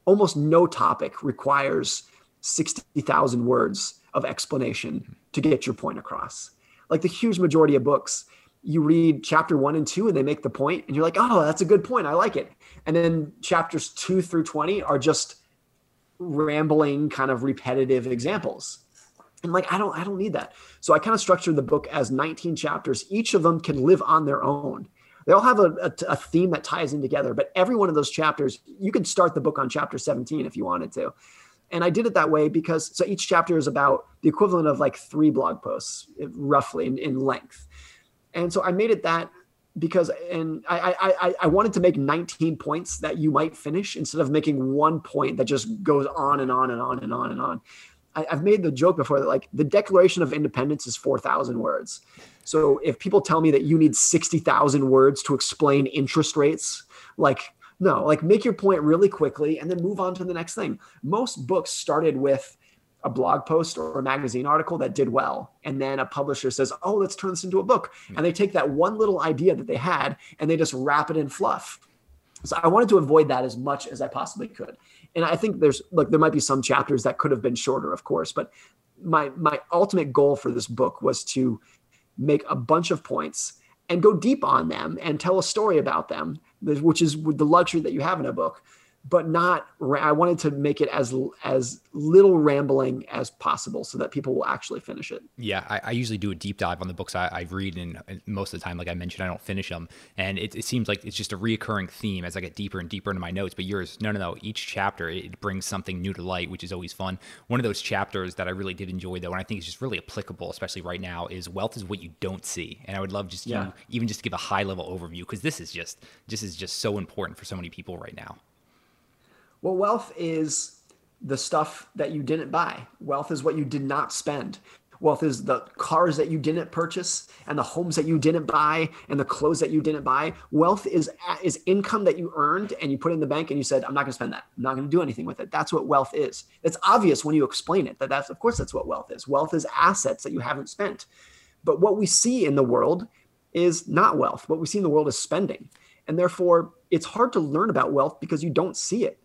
almost no topic requires 60,000 words of explanation to get your point across. Like the huge majority of books, you read chapter one and two and they make the point, and you're like, oh, that's a good point. I like it. And then chapters two through 20 are just rambling, kind of repetitive examples. And like, I don't, I don't need that. So I kind of structured the book as 19 chapters. Each of them can live on their own. They all have a, a, a theme that ties in together, but every one of those chapters, you could start the book on chapter 17 if you wanted to. And I did it that way because so each chapter is about the equivalent of like three blog posts, roughly in, in length. And so I made it that because and I, I I wanted to make 19 points that you might finish instead of making one point that just goes on and on and on and on and on. I, have made the joke before that like the Declaration of Independence is 4,000 words. So if people tell me that you need 60,000 words to explain interest rates, like no, like make your point really quickly and then move on to the next thing. Most books started with a blog post or a magazine article that did well. And then a publisher says, oh, let's turn this into a book. Hmm. And they take that one little idea that they had and they just wrap it in fluff. So I wanted to avoid that as much as I possibly could. And I think there's look, there might be some chapters that could have been shorter, of course, but my my ultimate goal for this book was to make a bunch of points and go deep on them and tell a story about them which is the luxury that you have in a book but not i wanted to make it as as little rambling as possible so that people will actually finish it. Yeah i, I usually do a deep dive on the books I, I, read and most of the time like i mentioned i don't finish them and it, it, seems like it's just a reoccurring theme as i get deeper and deeper into my notes. But yours no no no each chapter it brings something new to light which is always fun. One of those chapters that i really did enjoy though and i think is just really applicable especially right now is wealth is what you don't see. And i would love just yeah. you even just to give a high level overview because this is just this is just so important for so many people right now well, wealth is the stuff that you didn't buy. Wealth is what you did not spend. Wealth is the cars that you didn't purchase and the homes that you didn't buy and the clothes that you didn't buy. Wealth is is income that you earned and you put in the bank and you said, "I'm not going to spend that. I'm not going to do anything with it." That's what wealth is. It's obvious when you explain it that that's of course that's what wealth is. Wealth is assets that you haven't spent. But what we see in the world is not wealth. What we see in the world is spending. And therefore, it's hard to learn about wealth because you don't see it.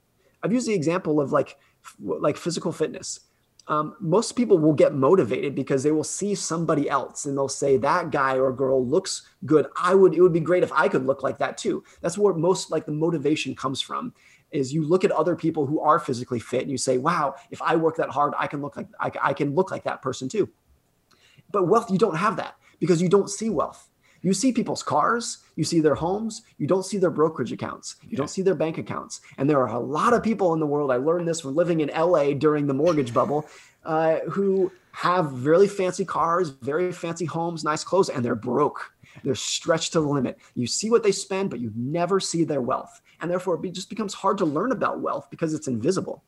I've used the example of like like physical fitness. Um, most people will get motivated because they will see somebody else and they'll say that guy or girl looks good. I would it would be great if I could look like that too. That's where most like the motivation comes from. Is you look at other people who are physically fit and you say, "Wow, if I work that hard, I can look like I, I can look like that person too." But wealth, you don't have that because you don't see wealth. You see people's cars, you see their homes, you don't see their brokerage accounts, you yeah. don't see their bank accounts. And there are a lot of people in the world, I learned this from living in LA during the mortgage bubble, uh, who have really fancy cars, very fancy homes, nice clothes, and they're broke. They're stretched to the limit. You see what they spend, but you never see their wealth. And therefore, it just becomes hard to learn about wealth because it's invisible.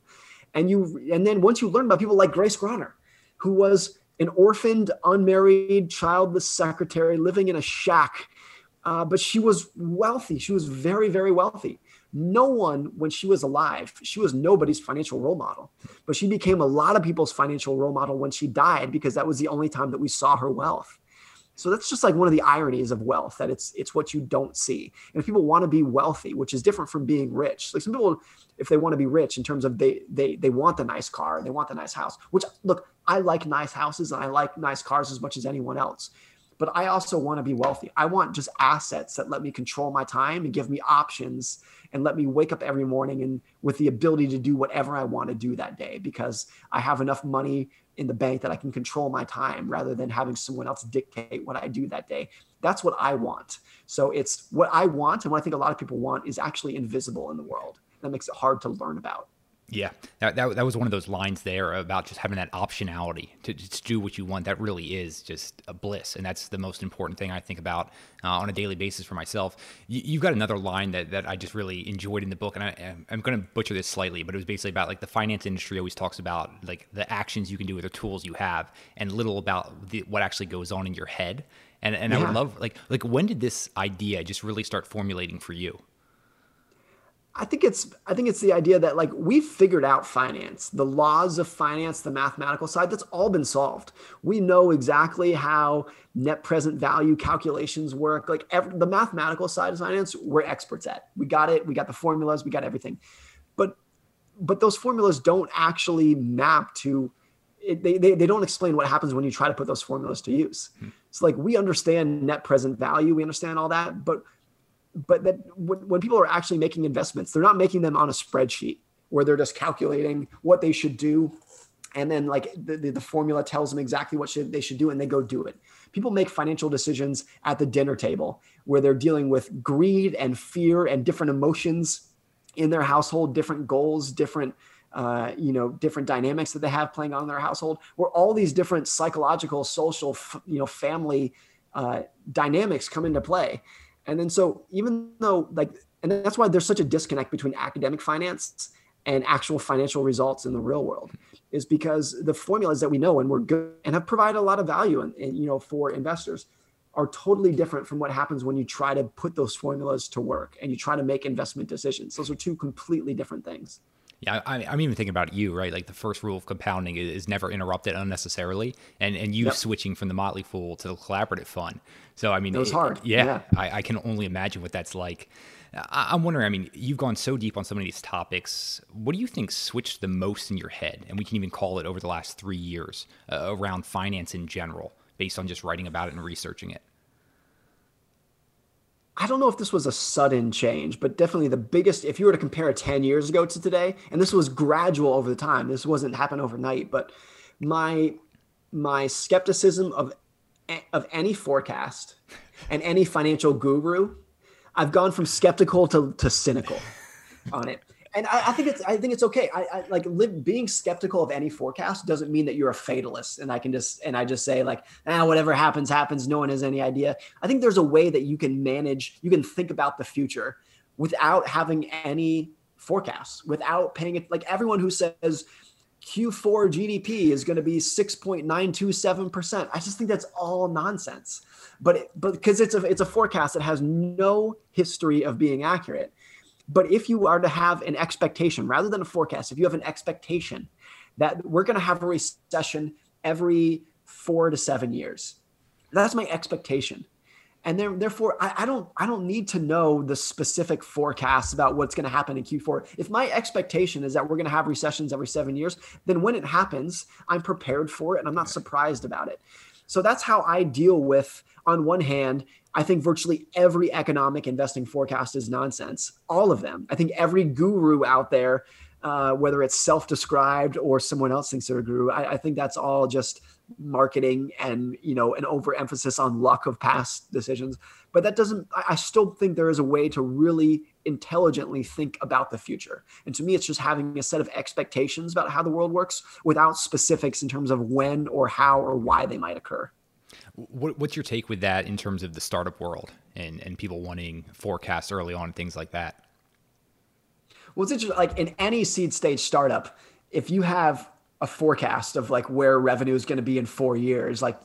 And you, and then once you learn about people like Grace Groner, who was an orphaned, unmarried, childless secretary living in a shack. Uh, but she was wealthy. She was very, very wealthy. No one, when she was alive, she was nobody's financial role model, but she became a lot of people's financial role model when she died because that was the only time that we saw her wealth. So that's just like one of the ironies of wealth that it's it's what you don't see. And if people want to be wealthy, which is different from being rich, like some people, if they want to be rich in terms of they they they want the nice car, they want the nice house. Which look, I like nice houses and I like nice cars as much as anyone else. but I also want to be wealthy. I want just assets that let me control my time and give me options and let me wake up every morning and with the ability to do whatever I want to do that day because I have enough money in the bank that I can control my time rather than having someone else dictate what I do that day. That's what I want. So it's what I want and what I think a lot of people want is actually invisible in the world. That makes it hard to learn about. Yeah, that, that, that was one of those lines there about just having that optionality to just do what you want. That really is just a bliss. And that's the most important thing I think about uh, on a daily basis for myself. You, have got another line that, that I just really enjoyed in the book. And I, I'm going to butcher this slightly, but it was basically about like the finance industry always talks about like the actions you can do with the tools you have and little about the, what actually goes on in your head. And, and yeah. I would love like, like when did this idea just really start formulating for you? I think it's I think it's the idea that like we've figured out finance, the laws of finance, the mathematical side, that's all been solved. We know exactly how net present value calculations work. Like every, the mathematical side of finance, we're experts at. We got it. We got the formulas. We got everything. But but those formulas don't actually map to. It, they, they, they don't explain what happens when you try to put those formulas to use. Hmm. So like we understand net present value, we understand all that, but but that when, when people are actually making investments, they're not making them on a spreadsheet where they're just calculating what they should do. And then like the, the, formula tells them exactly what should, they should do and they go do it. People make financial decisions at the dinner table where they're dealing with greed and fear and different emotions in their household, different goals, different uh, you know different dynamics that they have playing on in their household where all these different psychological social you know family uh, dynamics come into play and then so even though like, and that's why there's such a disconnect between academic finance and actual financial results in the real world is because the formulas that we know and we're good and have provided a lot of value and, you know for investors are totally different from what happens when you try to put those formulas to work and you try to make investment decisions. Those are two completely different things yeah, I, am even thinking about you, right? Like the first rule of compounding is, is never interrupted unnecessarily, and and you yep. switching from the Motley Fool to the collaborative fund. So I mean, it was hard. Yeah, yeah. I, I, can only imagine what that's like. I, am wondering. I mean, you've gone so deep on some of these topics. What do you think switched the most in your head, and we can even call it over the last three years uh, around finance in general, based on just writing about it and researching it? I don't know if this was a sudden change, but definitely the biggest, if you were to compare 10 years ago to today, and this was gradual over the time, this wasn't happen overnight, but my, my skepticism of, of any forecast and any financial guru, I've gone from skeptical to, to cynical on it and I, I, think it's I think it's okay. I, I like live, being skeptical of any forecast doesn't mean that you're a fatalist, and I can just and I just say like, ah, whatever happens, happens. No one has any idea. I think there's a way that you can manage, you can think about the future without having any forecasts, without paying it. Like everyone who says Q4 GDP is going to be 6.927%. I just think that's all nonsense. But it, but because it's a it's a forecast that has no history of being accurate. But if you are to have an expectation rather than a forecast, if you have an expectation that we're going to have a recession every four to seven years, that's my expectation. And then, therefore, I, I don't I don't need to know the specific forecasts about what's going to happen in Q4. If my expectation is that we're going to have recessions every seven years, then when it happens, I'm prepared for it and I'm not surprised about it. So that's how I deal with, on one hand, I think virtually every economic investing forecast is nonsense. All of them. I think every guru out there, uh, whether it's self-described or someone else thinks they're a guru, I, I, think that's all just marketing and you know an overemphasis on luck of past decisions. But that doesn't. I, I still think there is a way to really intelligently think about the future. And to me, it's just having a set of expectations about how the world works without specifics in terms of when or how or why they might occur. What, what's your take with that in terms of the startup world and, and people wanting forecasts early on and things like that? Well, it's interesting. Like in any seed stage startup, if you have a forecast of like where revenue is going to be in four years, like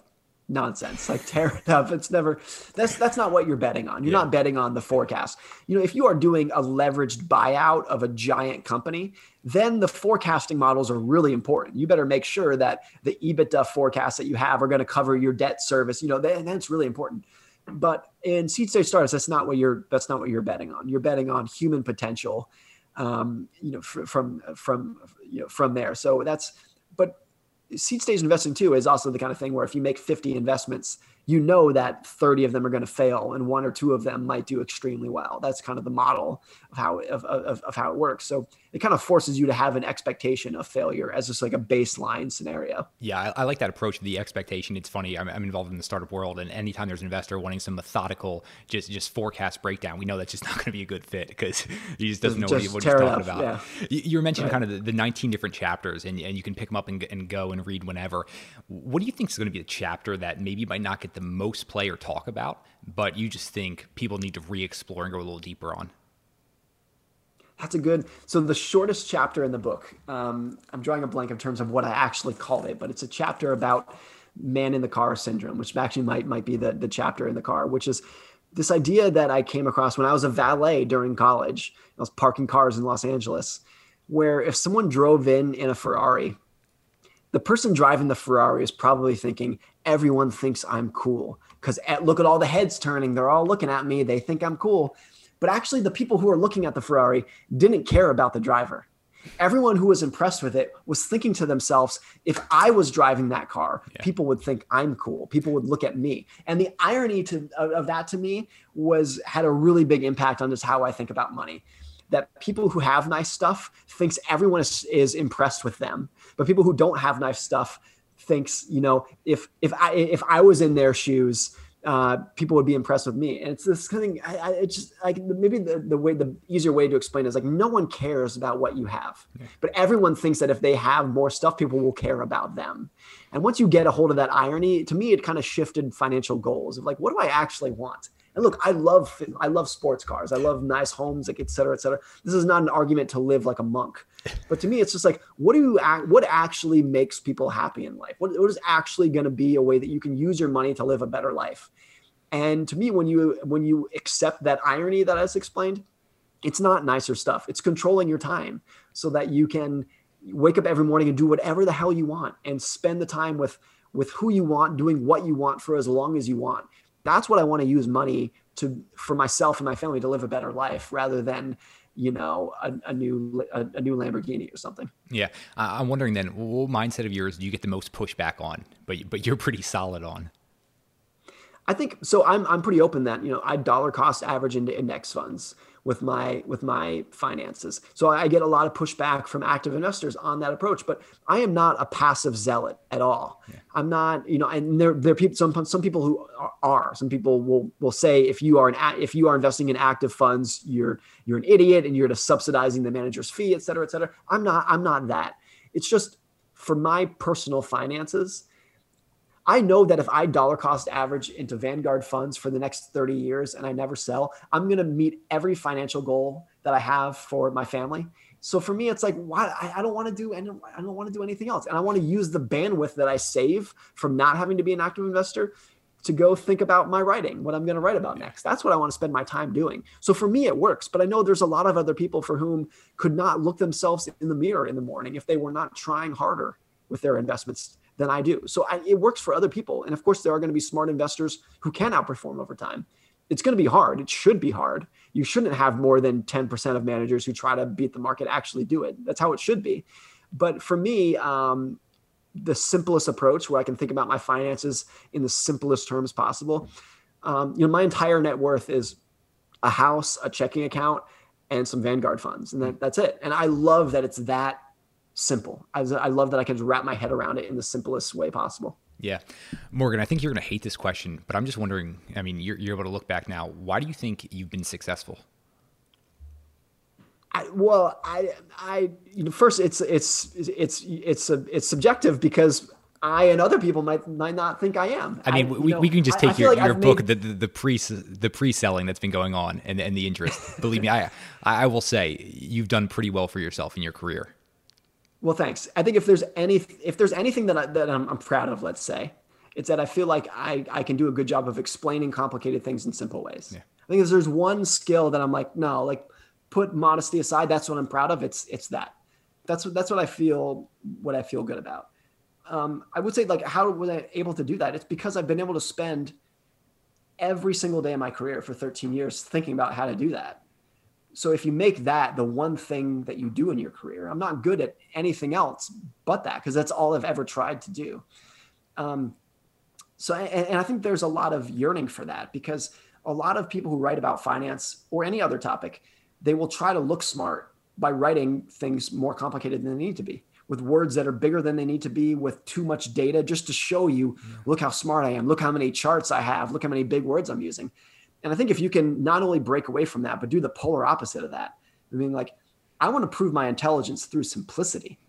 nonsense like tear it up. It's never that's that's not what you're betting on. You're yeah. not betting on the forecast. You know if you are doing a leveraged buyout of a giant company then the forecasting models are really important. You better make sure that the ebitda forecasts that you have are going to cover your debt service you know that, that's really important. But in seed stage startups that's not what you're that's not what you're betting on. You're betting on human potential um, you know fr- from from you know from there. So that's but seed stage investing too is also the kind of thing where if you make 50 investments you know that 30 of them are going to fail and one or two of them might do extremely well. That's kind of the model of how of, of, of how it works. So it kind of forces you to have an expectation of failure as just like a baseline scenario. Yeah, I, I like that approach. Of the expectation. It's funny. I'm, I'm, involved in the startup world, and anytime there's an investor wanting some methodical, just just forecast breakdown, we know that's just not going to be a good fit because he just doesn't know just what he's talking about. Yeah. You, you, were mentioning right. kind of the, the, 19 different chapters, and, and you can pick them up and, and go and read whenever. What do you think is going to be the chapter that maybe might not get the most play or talk about, but you just think people need to re-explore and go a little deeper on? That's a good. So the shortest chapter in the book, um, I'm drawing a blank in terms of what I actually called it, but it's a chapter about man in the car syndrome, which actually might might be the the chapter in the car, which is this idea that I came across when I was a valet during college. I was parking cars in Los Angeles, where if someone drove in in a Ferrari, the person driving the Ferrari is probably thinking, everyone thinks I'm cool because look at all the heads turning. They're all looking at me. They think I'm cool. But actually, the people who are looking at the Ferrari didn't care about the driver. Everyone who was impressed with it was thinking to themselves, if I was driving that car, yeah. people would think I'm cool. People would look at me. And the irony to, of, of that to me was had a really big impact on just how I think about money that people who have nice stuff thinks everyone is, is impressed with them but people who don't have nice stuff thinks you know if if i if i was in their shoes uh, people would be impressed with me. And it's this kind of thing. I, I it's just like maybe the, the way the easier way to explain is like no one cares about what you have, yeah. but everyone thinks that if they have more stuff, people will care about them. And once you get a hold of that irony, to me, it kind of shifted financial goals of like, what do I actually want? And look, I love I love sports cars. I love nice homes, like et cetera, et cetera. This is not an argument to live like a monk, but to me, it's just like what do you what actually makes people happy in life? What, what is actually going to be a way that you can use your money to live a better life? And to me, when you when you accept that irony that I just explained, it's not nicer stuff. It's controlling your time so that you can wake up every morning and do whatever the hell you want and spend the time with with who you want, doing what you want for as long as you want that's what I want to use money to for myself and my family to live a better life rather than you know a, a new a, a, new Lamborghini or something. Yeah, uh, I'm wondering then, what mindset of yours do you get the most pushback on? But but you're pretty solid on. I think so. I'm I'm pretty open that you know I dollar cost average into index funds with my with my finances. So I get a lot of pushback from active investors on that approach. But I am not a passive zealot at all. Yeah. I'm not, you know, and there there are people some some people who are. Some people will will say if you are an if you are investing in active funds, you're you're an idiot and you're just subsidizing the manager's fee, et cetera, et cetera. I'm not. I'm not that. It's just for my personal finances I know that if I dollar cost average into Vanguard funds for the next 30 years and I never sell, I'm going to meet every financial goal that I have for my family. So for me, it's like, why I, don't want to do, don't, I don't want to do anything else. And I want to use the bandwidth that I save from not having to be an active investor to go think about my writing, what I'm going to write about next. That's what I want to spend my time doing. So for me, it works. But I know there's a lot of other people for whom could not look themselves in the mirror in the morning if they were not trying harder with their investments than I do. So I, it works for other people. And of course, there are going to be smart investors who can outperform over time. It's going to be hard. It should be hard. You shouldn't have more than 10% of managers who try to beat the market actually do it. That's how it should be. But for me, um, the simplest approach where I can think about my finances in the simplest terms possible. Um, you know, my entire net worth is a house, a checking account, and some Vanguard funds, and that, that's it. And I love that it's that simple. I, I love that I can wrap my head around it in the simplest way possible. Yeah. Morgan, I think you're going to hate this question, but I'm just wondering I mean, you're, you're able to look back now. Why do you think you've been successful? I, well, I, I, you know, first it's, it's, it's, it's, a, it's subjective because I and other people might might not think I am. I mean, I, we, know, we can just take your, like your book, made... the, the, the pre the pre selling that's been going on, and and the interest. Believe me, I I will say you've done pretty well for yourself in your career. Well, thanks. I think if there's any if there's anything that I, that I'm, I'm proud of, let's say, it's that I feel like I I can do a good job of explaining complicated things in simple ways. Yeah. I think if there's one skill that I'm like, no, like put modesty aside, that's what I'm proud of. It's it's that. That's what that's what I feel what I feel good about. Um, I would say like how was I able to do that? It's because I've been able to spend every single day of my career for 13 years thinking about how to do that so if you make that the one thing that you do in your career, I'm not good at anything else but that because that's all I've ever tried to do. Um, So, and, and I think there's a lot of yearning for that because a lot of people who write about finance or any other topic, they will try to look smart by writing things more complicated than they need to be with words that are bigger than they need to be with too much data just to show you look how smart i am. Look how many charts i have. Look how many big words i'm using and i think if you can not only break away from that but do the polar opposite of that i mean like i want to prove my intelligence through simplicity.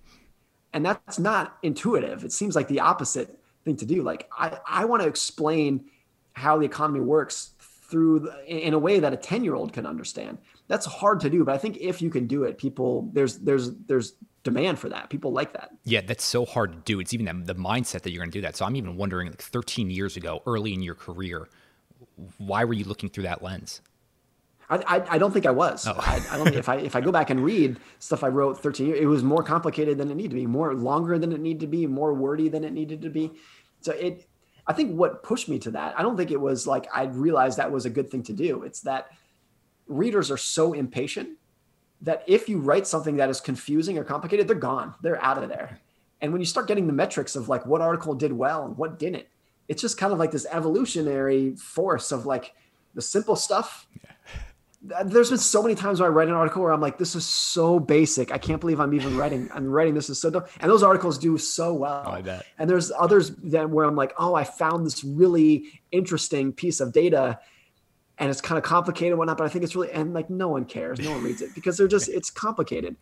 And that's not intuitive. It seems like the opposite thing to do. Like i, I want to explain how the economy works through the, in a way that a 10 year old can understand. That's hard to do but i think if you can do it people there's there's there's demand for that. People like that. Yeah that's so hard to do. It's even the, the mindset that you're going to do that. So i'm even wondering like 13 years ago early in your career why were you looking through that lens I, I, don't think I was. Oh. I, I, don't. if I if I go back and read stuff I wrote 13 years, it was more complicated than it needed to be, more longer than it needed to be, more wordy than it needed to be. So it I think what pushed me to that, I don't think it was like I realized that was a good thing to do. It's that readers are so impatient that if you write something that is confusing or complicated, they're gone. They're out of there. And when you start getting the metrics of like what article did well and what didn't, it's just kind of like this evolutionary force of like the simple stuff Yeah. there's been so many times where I write an article where I'm like, this is so basic. I can't believe I'm even writing. I'm writing this is so dumb. And those articles do so well. Oh, I bet. And there's others then where I'm like, oh, I found this really interesting piece of data and it's kind of complicated and whatnot, but I think it's really and like no one cares. No one reads it because they're just it's complicated.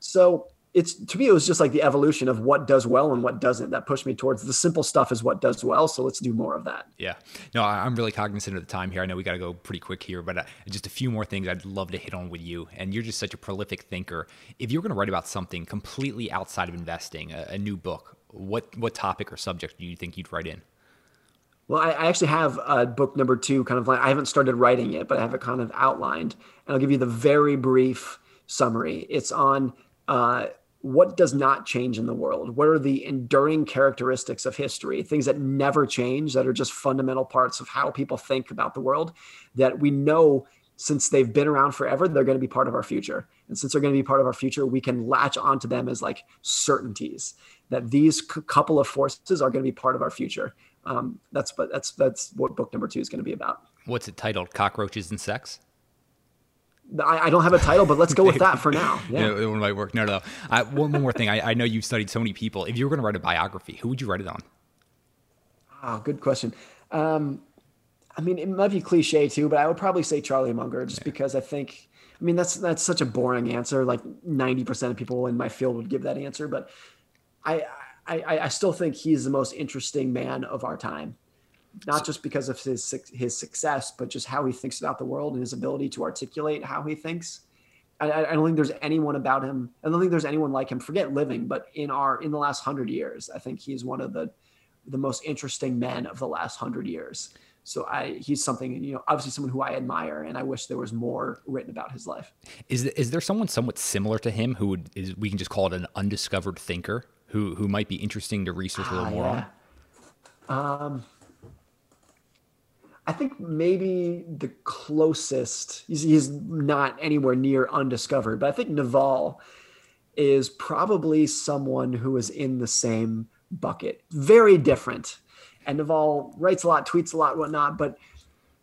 So it's to me it was just like the evolution of what does well and what doesn't that pushed me towards. The simple stuff is what does well so let's do more of that. Yeah. No i'm really cognizant of the time here. I know we got to go pretty quick here but uh, just a few more things i'd love to hit on with you and you're just such a prolific thinker. If you're going to write about something completely outside of investing a, a new book what what topic or subject do you think you'd write in? Well, I, I actually have a book number two, kind of like I haven't started writing it, but I have it kind of outlined, and I'll give you the very brief summary. It's on uh, what does not change in the world? What are the enduring characteristics of history, things that never change, that are just fundamental parts of how people think about the world, that we know since they've been around forever, they're going to be part of our future. And since they're going to be part of our future, we can latch onto them as like certainties that these c- couple of forces are going to be part of our future. Um, that's but that's that's what book number two is going to be about. What's it titled? Cockroaches and Sex. I, I, don't have a title, but let's go with that for now. Yeah, yeah it might work. No, no. Uh, one, one more thing. I, I, know you've studied so many people. If you were going to write a biography, who would you write it on? Oh, good question. Um, I mean, it might be cliche too, but I would probably say Charlie Munger, just yeah. because I think. I mean, that's that's such a boring answer. Like ninety percent of people in my field would give that answer, but I, I I still think he's the most interesting man of our time not just because of his his success, but just how he thinks about the world and his ability to articulate how he thinks. I, I, don't think there's anyone about him. I don't think there's anyone like him. Forget living, but in our in the last hundred years, I think he's one of the the most interesting men of the last hundred years. So I he's something you know obviously someone who I admire, and I wish there was more written about his life. Is is there someone somewhat similar to him who would is we can just call it an undiscovered thinker who who might be interesting to research a little uh, more yeah. on? Um, I think maybe the closest, he's, he's not anywhere near undiscovered, but I think Naval is probably someone who is in the same bucket. Very different. And Naval writes a lot, tweets a lot, whatnot, but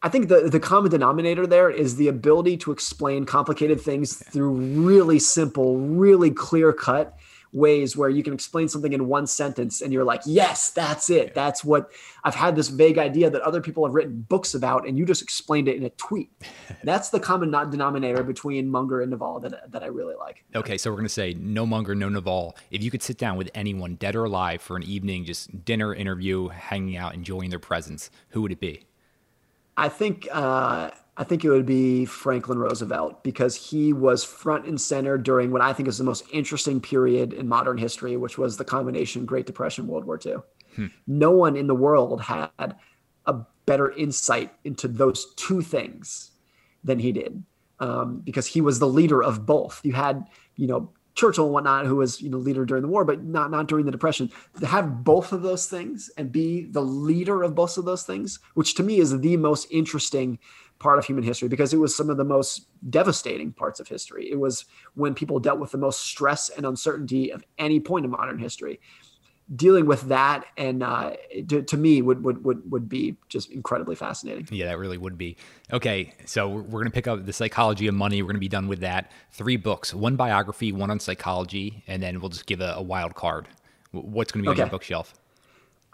I think the, the common denominator there is the ability to explain complicated things through really simple, really clear cut ways where you can explain something in one sentence and you're like, yes, that's it. That's what I've had this vague idea that other people have written books about, and you just explained it in a tweet. that's the common denominator between Munger and Naval that, that I really like. Okay, so we're going to say no Munger, no Naval. If you could sit down with anyone, dead or alive, for an evening, just dinner, interview, hanging out, enjoying their presence, who would it be? I think uh, I think it would be Franklin Roosevelt because he was front and center during what I think is the most interesting period in modern history, which was the combination Great Depression, World War II. Hmm. No one in the world had a better insight into those two things than he did um, because he was the leader of both. You had, you know, Churchill and whatnot, who was you know leader during the war, but not not during the depression. To have both of those things and be the leader of both of those things, which to me is the most interesting part of human history because it was some of the most devastating parts of history. It was when people dealt with the most stress and uncertainty of any point in modern history. Dealing with that and uh, to, to, me would, would would would be just incredibly fascinating. Yeah, that really would be. Okay, so we're, we're going to pick up the psychology of money. We're going to be done with that. Three books, one biography, one on psychology, and then we'll just give a, a wild card. What's going to be okay. on your bookshelf?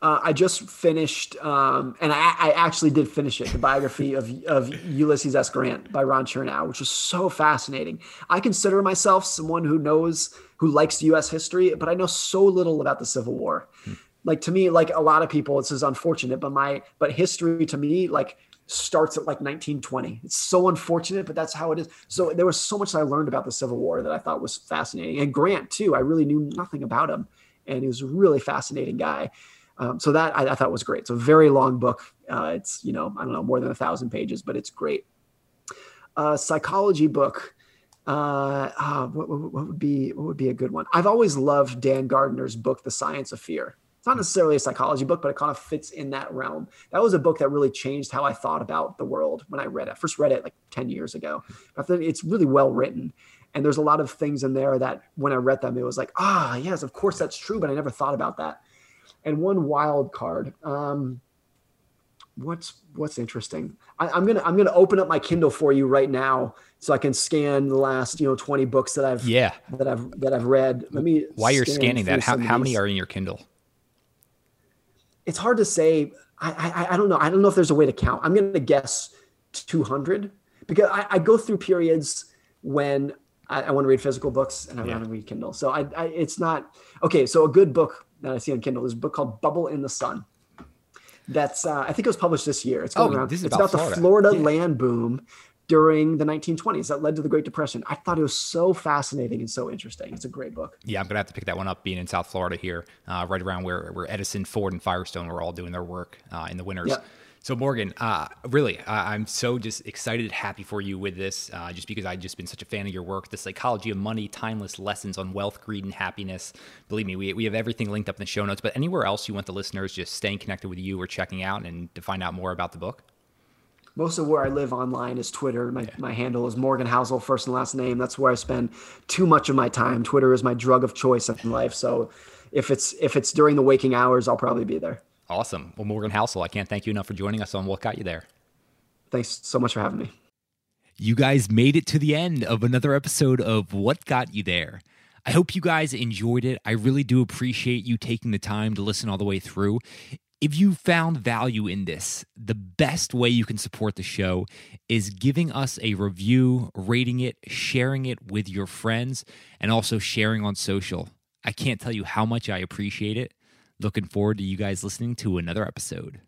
Uh, I just finished, um, and I, I, actually did finish it, the biography of, of Ulysses S. Grant by Ron Chernow, which was so fascinating. I consider myself someone who knows, who likes U.S. history, but I know so little about the Civil War. Hmm. Like to me, like a lot of people, this is unfortunate, but my, but history to me, like starts at like 1920. It's so unfortunate, but that's how it is. So there was so much I learned about the Civil War that I thought was fascinating. And Grant too, I really knew nothing about him, and he was a really fascinating guy. Um, so that I, I, thought was great. So very long book. Uh, it's you know I don't know more than a thousand pages, but it's great. Uh, psychology book. Uh, uh, what, what, what, would be what would be a good one? I've always loved Dan Gardner's book, The Science of Fear. It's not necessarily a psychology book, but it kind of fits in that realm. That was a book that really changed how I thought about the world when I read it. I first read it like 10 years ago. Think it's really well written. And there's a lot of things in there that when I read them, it was like, ah, yes, of course that's true, but I never thought about that and one wild card. Um, what's what's interesting? I, am gonna I'm gonna open up my Kindle for you right now so I can scan the last you know 20 books that I've yeah that I've that I've read. Let me while you're scanning that, how, how many are in your Kindle? It's hard to say. I, I I don't know. I don't know if there's a way to count. I'm gonna guess 200 because I, I go through periods when I, I want to read physical books and I yeah. want to read Kindle. So I, I it's not okay. So a good book that I see on Kindle. There's a book called Bubble in the Sun. That's uh, I think it was published this year. It's going oh, around. This is it's about, about the Florida yeah. land boom during the 1920s that led to the Great Depression. I thought it was so fascinating and so interesting. It's a great book. Yeah, I'm gonna have to pick that one up. Being in South Florida here, uh, right around where where Edison, Ford, and Firestone were all doing their work uh, in the winters. Yep. So Morgan, uh, really, uh, I'm so just excited, happy for you with this, uh, just because I've just been such a fan of your work. The psychology of money, timeless lessons on wealth, greed, and happiness. Believe me, we, we have everything linked up in the show notes. But anywhere else you want the listeners just staying connected with you or checking out and to find out more about the book? most of where I live online is Twitter. My, yeah. my handle is Morgan Housel, first and last name. That's where I spend too much of my time. Twitter is my drug of choice in life. So if it's if it's during the waking hours, I'll probably be there. Awesome. Well, Morgan Housel, I can't thank you enough for joining us on What Got You There. Thanks so much for having me. You guys made it to the end of another episode of What Got You There. I hope you guys enjoyed it. I really do appreciate you taking the time to listen all the way through. If you found value in this, the best way you can support the show is giving us a review, rating it, sharing it with your friends, and also sharing on social. I can't tell you how much I appreciate it. Looking forward to you guys listening to another episode.